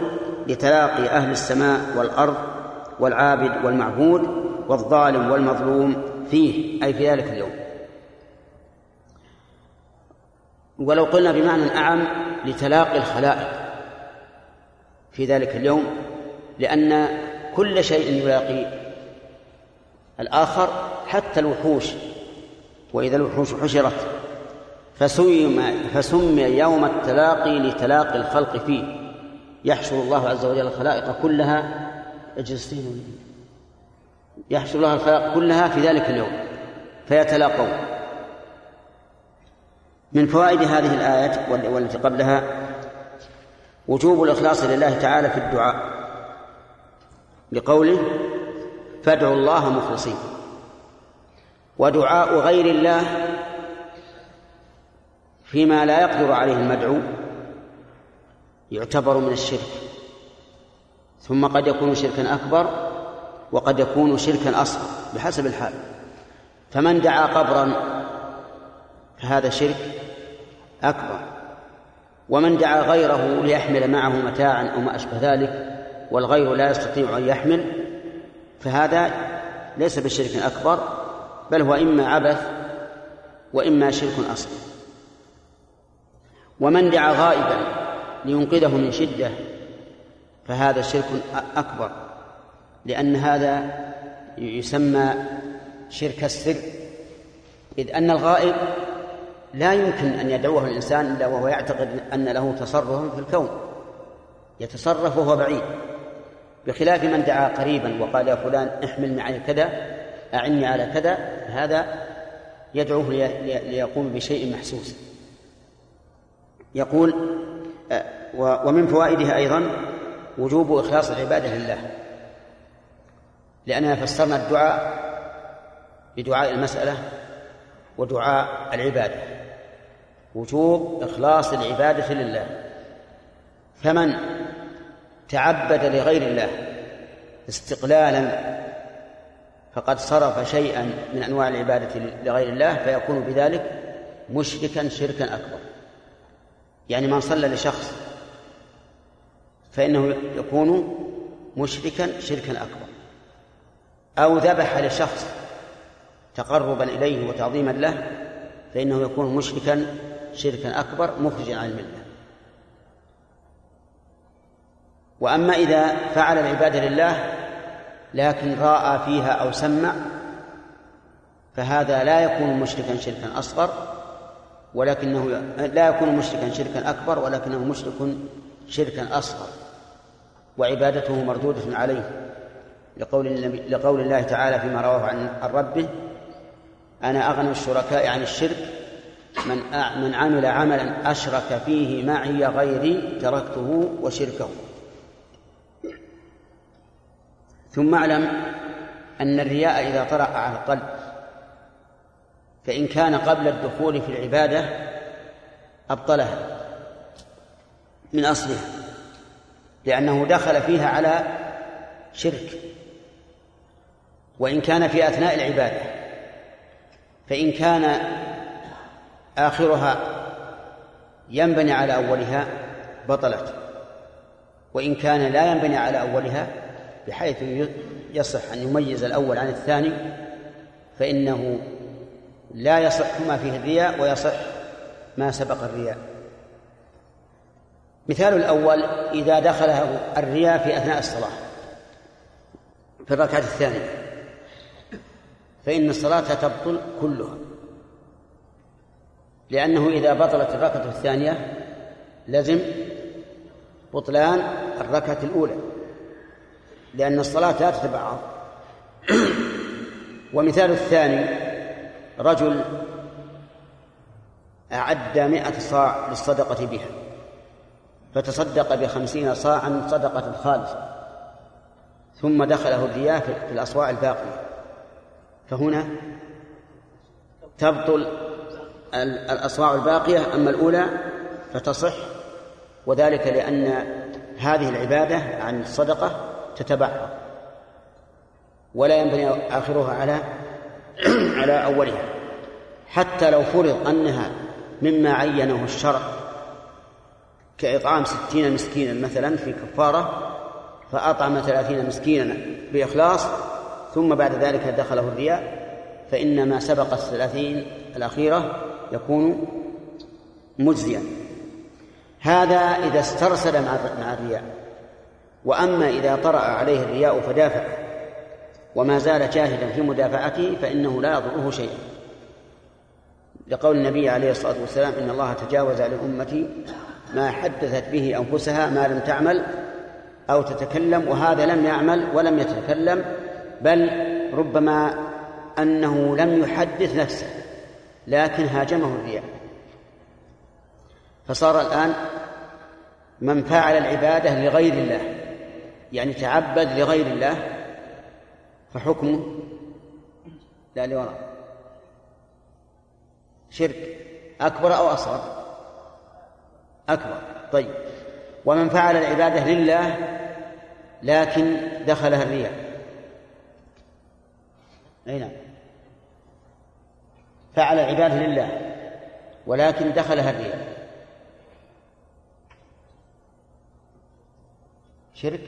لتلاقي أهل السماء والأرض والعابد والمعبود والظالم والمظلوم فيه أي في ذلك اليوم. ولو قلنا بمعنى أعم لتلاقي الخلائق في ذلك اليوم لأن كل شيء يلاقي الآخر حتى الوحوش وإذا الوحوش حشرت فسمي فسمي يوم التلاقي لتلاقي الخلق فيه. يحشر الله عز وجل الخلائق كلها. اجلسين يحشر الله الخلائق كلها في ذلك اليوم فيتلاقون من فوائد هذه الآية والتي قبلها وجوب الإخلاص لله تعالى في الدعاء لقوله فادعوا الله مخلصين ودعاء غير الله فيما لا يقدر عليه المدعو يعتبر من الشرك ثم قد يكون شركا أكبر وقد يكون شركا أصغر بحسب الحال. فمن دعا قبرا فهذا شرك أكبر. ومن دعا غيره ليحمل معه متاعا أو ما أشبه ذلك والغير لا يستطيع أن يحمل فهذا ليس بشرك أكبر بل هو إما عبث وإما شرك أصغر. ومن دعا غائبا لينقذه من شدة فهذا شرك أكبر. لأن هذا يسمى شرك السر إذ أن الغائب لا يمكن أن يدعوه الإنسان إلا وهو يعتقد أن له تصرفا في الكون يتصرف وهو بعيد. بخلاف من دعا قريبا وقال يا فلان احمل معي كذا أعني على كذا هذا يدعوه ليقوم بشيء محسوس. يقول آه، ومن فوائدها أيضا وجوب إخلاص العبادة لله. لأننا فسرنا الدعاء بدعاء المسألة ودعاء العبادة. وجوب إخلاص العبادة لله. فمن تعبد لغير الله استقلالا فقد صرف شيئا من أنواع العبادة لغير الله فيكون بذلك مشركا شركا أكبر. يعني من صلى لشخص فإنه يكون مشركا شركا أكبر. أو ذبح لشخص تقربا إليه وتعظيما له فإنه يكون مشركا شركا أكبر مخرجا عن الملة. وأما إذا فعل العبادة لله لكن رأى فيها أو سمع فهذا لا يكون مشركا شركا أصغر ولكنه لا يكون مشركا شركا أكبر ولكنه مشرك شركا أصغر وعبادته مردودة عليه. لقول لقول الله تعالى فيما رواه عن ربه أنا أغنى الشركاء عن الشرك من من عمل عملا أشرك فيه معي غيري تركته وشركه. ثم اعلم أن الرياء إذا طرأ على القلب فإن كان قبل الدخول في العبادة أبطلها من أصلها لأنه دخل فيها على شرك. وإن كان في أثناء العبادة فإن كان آخرها ينبني على أولها بطلت وإن كان لا ينبني على أولها بحيث يصح أن يميز الأول عن الثاني فإنه لا يصح ما فيه الرياء ويصح ما سبق الرياء. مثال الأول إذا دخل الرياء في أثناء الصلاة في الركعة الثانية. فإن الصلاة تبطل كلها. لأنه إذا بطلت الركعة الثانية لزم بطلان الركعة الأولى. لأن الصلاة لا تتبعض ومثال الثاني رجل أعد مئة صاع للصدقة بها فتصدق بخمسين صاعا صدقة خالصة ثم دخله الرياء في الأصواع الباقية. فهنا تبطل الأصواع الباقية أما الأولى فتصح وذلك لأن هذه العبادة عن الصدقة تتبعض ولا ينبني آخرها على على أولها حتى لو فرض أنها مما عينه الشرع كإطعام ستين مسكينا مثلا في كفارة فأطعم ثلاثين مسكينا بإخلاص ثم بعد ذلك دخله الرياء فإن ما سبق الثلاثين الأخيرة يكون مجزيا. هذا إذا استرسل مع الرياء. وأما إذا طرأ عليه الرياء فدافع. وما زال جاهدا في مدافعته فإنه لا يضره شيئا. لقول النبي عليه الصلاة والسلام إن الله تجاوز لأمتي ما حدثت به أنفسها ما لم تعمل أو تتكلم وهذا لم يعمل ولم يتكلم بل ربما أنه لم يحدث نفسه لكن هاجمه الرياء فصار الآن من فعل العبادة لغير الله يعني تعبد لغير الله فحكمه لا لوراء. شرك أكبر أو أصغر؟ أكبر. طيب. ومن فعل العبادة لله لكن دخلها الرياء أي نعم. فعل العبادة لله ولكن دخلها الرياء شرك؟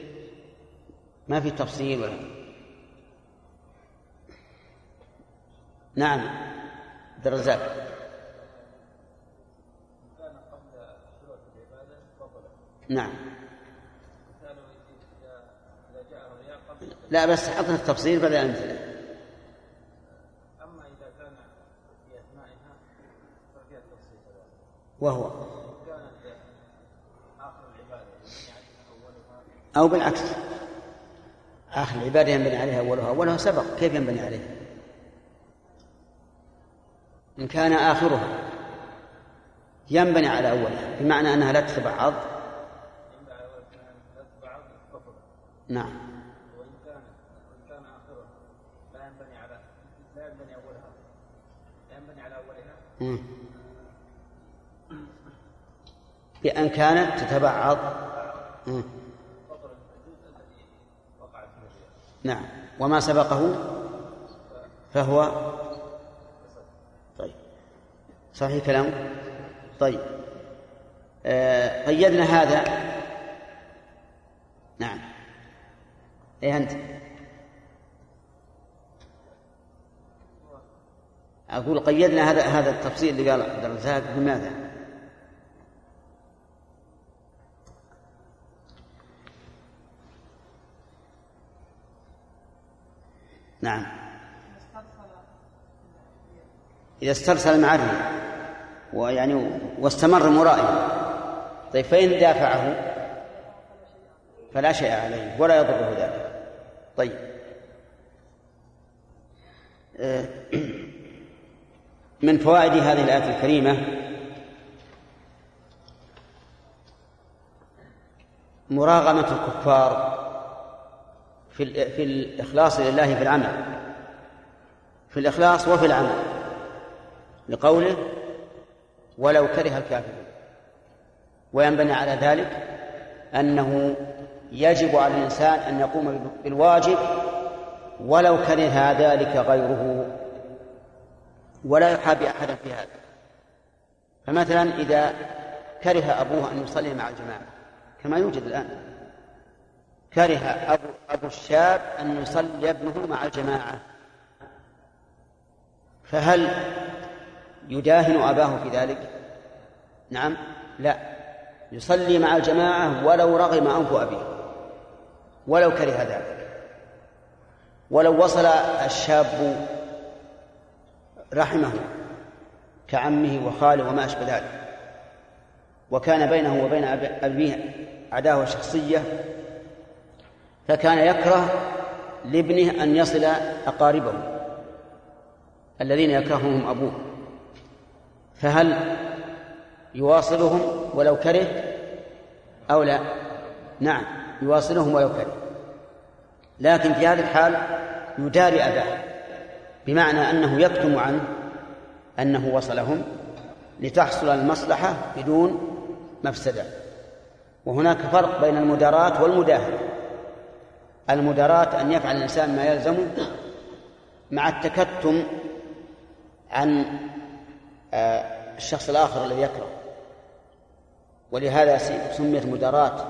ما في تفصيل ولا نعم عبد الرزاق نعم. لا بس حطنا التفصيل بدل أمثلة أما إذا كان في أثنائها ففيها التفصيل وهو أو بالعكس. آخر العبادة ينبني عليها أولها أولها سبق. كيف ينبني عليها؟ إن كان آخرها ينبني على أولها بمعنى أنها لا تبعض بطل نعم. وإن كان وإن كان آخرها لا ينبني على لا ينبني أولها لا ينبني على أولها بأن كانت تتبعض. نعم. وما سبقه فهو طيب. صحيح كلام طيب. آه قيدنا هذا. نعم. إيه أنت؟ أقول قيدنا هذا هذا التفصيل اللي قال عبد الرزاق بماذا؟ نعم. إذا استرسل مع الرياء ويعني واستمر مرائيا طيب فإن دافعه فلا شيء عليه ولا يضره ذلك. طيب. آه، من فوائد هذه الآية الكريمة مراغمة الكفار في في الإخلاص لله في العمل. في الإخلاص وفي العمل. لقوله ولو كره الكافرون. وينبني على ذلك أنه يجب على الإنسان أن يقوم بالواجب ولو كره ذلك غيره. ولا يحابي أحدا في هذا. فمثلا إذا كره أبوه أن يصلي مع الجماعة كما يوجد الآن. كره أبو, أبو الشاب أن يصلي ابنه مع الجماعة. فهل يداهن أباه في ذلك؟ نعم لا. يصلي مع الجماعة ولو رغم أنف أبيه ولو كره ذلك. ولو وصل الشاب رحمه كعمه وخاله وما أشبه ذلك. وكان بينه وبين أبيه عداوة شخصية فكان يكره لابنه أن يصل أقاربه الذين يكرههم أبوه. فهل يواصلهم ولو كره؟ أو لا؟ نعم يواصلهم ولو كره. لكن في هذه الحال يداري أباه بمعنى أنه يكتم عنه أنه وصلهم لتحصل المصلحة بدون مفسدة. وهناك فرق بين المداراة والمداهنة. المداراة أن يفعل الإنسان ما يلزمه مع التكتم عن آه، الشخص الآخر الذي يكره. ولهذا سميت مداراة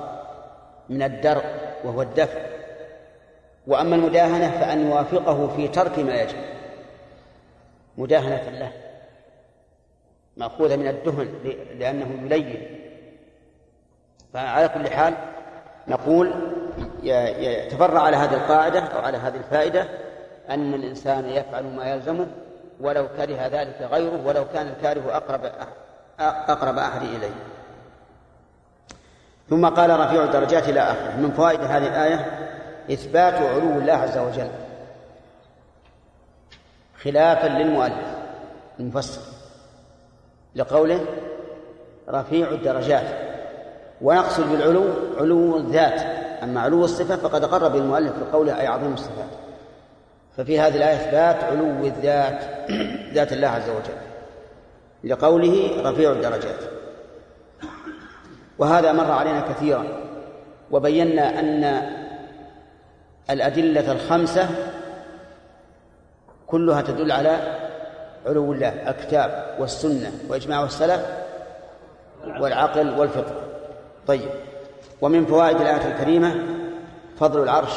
من الدرء وهو الدفع. وأما المداهنة فأن يوافقه في ترك ما يجب. مداهنة له. مأخوذة من الدهن لأنه يلين. فعلى كل حال نقول يتفرع على هذه القاعدة أو على هذه الفائدة أن الإنسان يفعل ما يلزمه ولو كره ذلك غيره ولو كان الكاره أقرب أقرب أحد إليه. ثم قال رفيع الدرجات إلى آخره. من فوائد هذه الآية إثبات علو الله عز وجل خلافا للمؤلف المفسر لقوله رفيع الدرجات. ونقصد بالعلو علو الذات. أما علو الصفة فقد أقر بالمؤلف بقوله أي عظيم الصفات. ففي هذه الآية إثبات علو الذات ذات الله عز وجل لقوله رفيع الدرجات. وهذا مر علينا كثيرا وبينا أن الأدلة الخمسة كلها تدل على علو الله الكتاب والسنة وإجماع السلف والعقل والفطر طيب. ومن فوائد الآية الكريمة فضل العرش.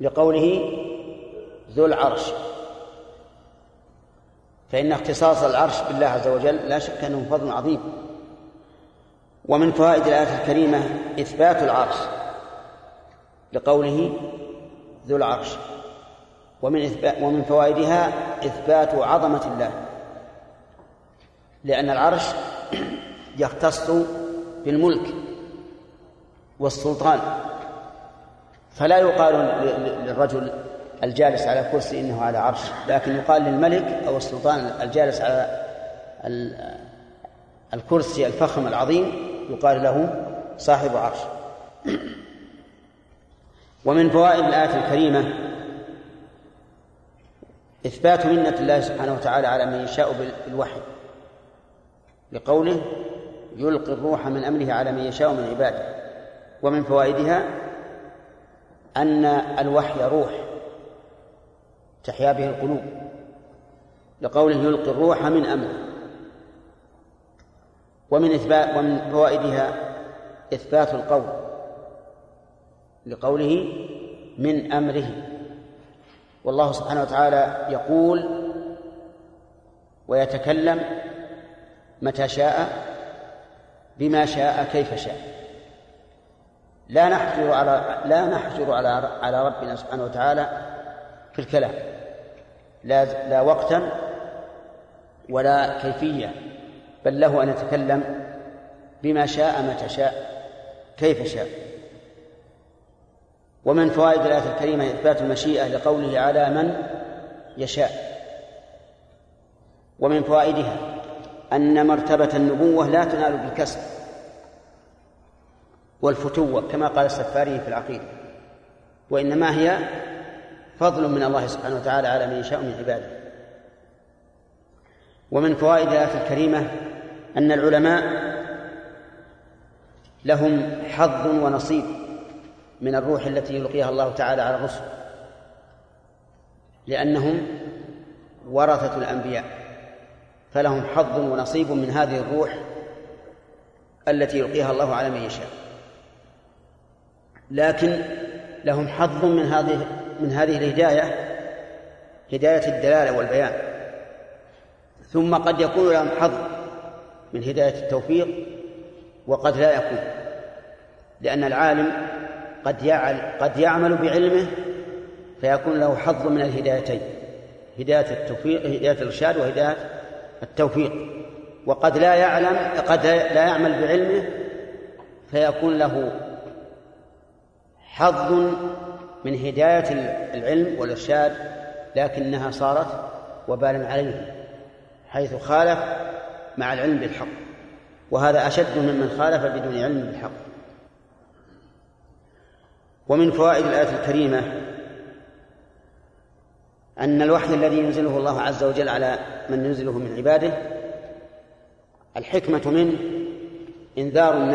لقوله ذو العرش. فإن اختصاص العرش بالله عز وجل لا شك أنه فضل عظيم. ومن فوائد الآية الكريمة إثبات العرش لقوله ذو العرش. ومن إثبات ومن فوائدها إثبات عظمة الله. لأن العرش يختص بالملك والسلطان. فلا يقال للرجل الجالس على كرسي إنه على عرش لكن يقال للملك أو السلطان الجالس على الكرسي الفخم العظيم يقال له صاحب عرش. ومن فوائد الآية الكريمة إثبات منة الله سبحانه وتعالى على من يشاء بالوحي لقوله يلقي الروح من أمره على من يشاء من عباده. ومن فوائدها أن الوحي روح. تحيا به القلوب. لقوله يلقي الروح من أمره. ومن إثبات ومن فوائدها إثبات القول. لقوله من أمره. والله سبحانه وتعالى يقول ويتكلم متى شاء بما شاء كيف شاء. لا نحجر على لا نحجر على على ربنا سبحانه وتعالى في الكلام. لا لا وقتا ولا كيفية. بل له أن يتكلم بما شاء متى شاء كيف شاء. ومن فوائد الآية الكريمة إثبات المشيئة لقوله على من يشاء. ومن فوائدها أن مرتبة النبوة لا تنال بالكسب والفتوة كما قال السفاري في العقيدة. وإنما هي فضل من الله سبحانه وتعالى على من يشاء من عباده. ومن فوائد الآية الكريمة أن العلماء لهم حظ ونصيب من الروح التي يلقيها الله تعالى على الرسل لأنهم ورثة الأنبياء. فلهم حظ ونصيب من هذه الروح التي يلقيها الله على من يشاء. لكن لهم حظ من هذه من هذه الهداية هداية الدلالة والبيان. ثم قد يكون لهم حظ من هداية التوفيق وقد لا يكون لأن العالم قد قد يعمل بعلمه فيكون له حظ من الهدايتين هداية التوفيق هداية الإرشاد وهداية التوفيق. وقد لا يعلم قد لا يعمل بعلمه فيكون له حظ من هداية العلم والإرشاد لكنها صارت وبالا عليه حيث خالف مع العلم بالحق. وهذا أشد ممن خالف بدون علم بالحق. ومن فوائد الآية الكريمة أن الوحي الذي ينزله الله عز وجل على من ينزله من عباده. الحكمة منه إنذار الناس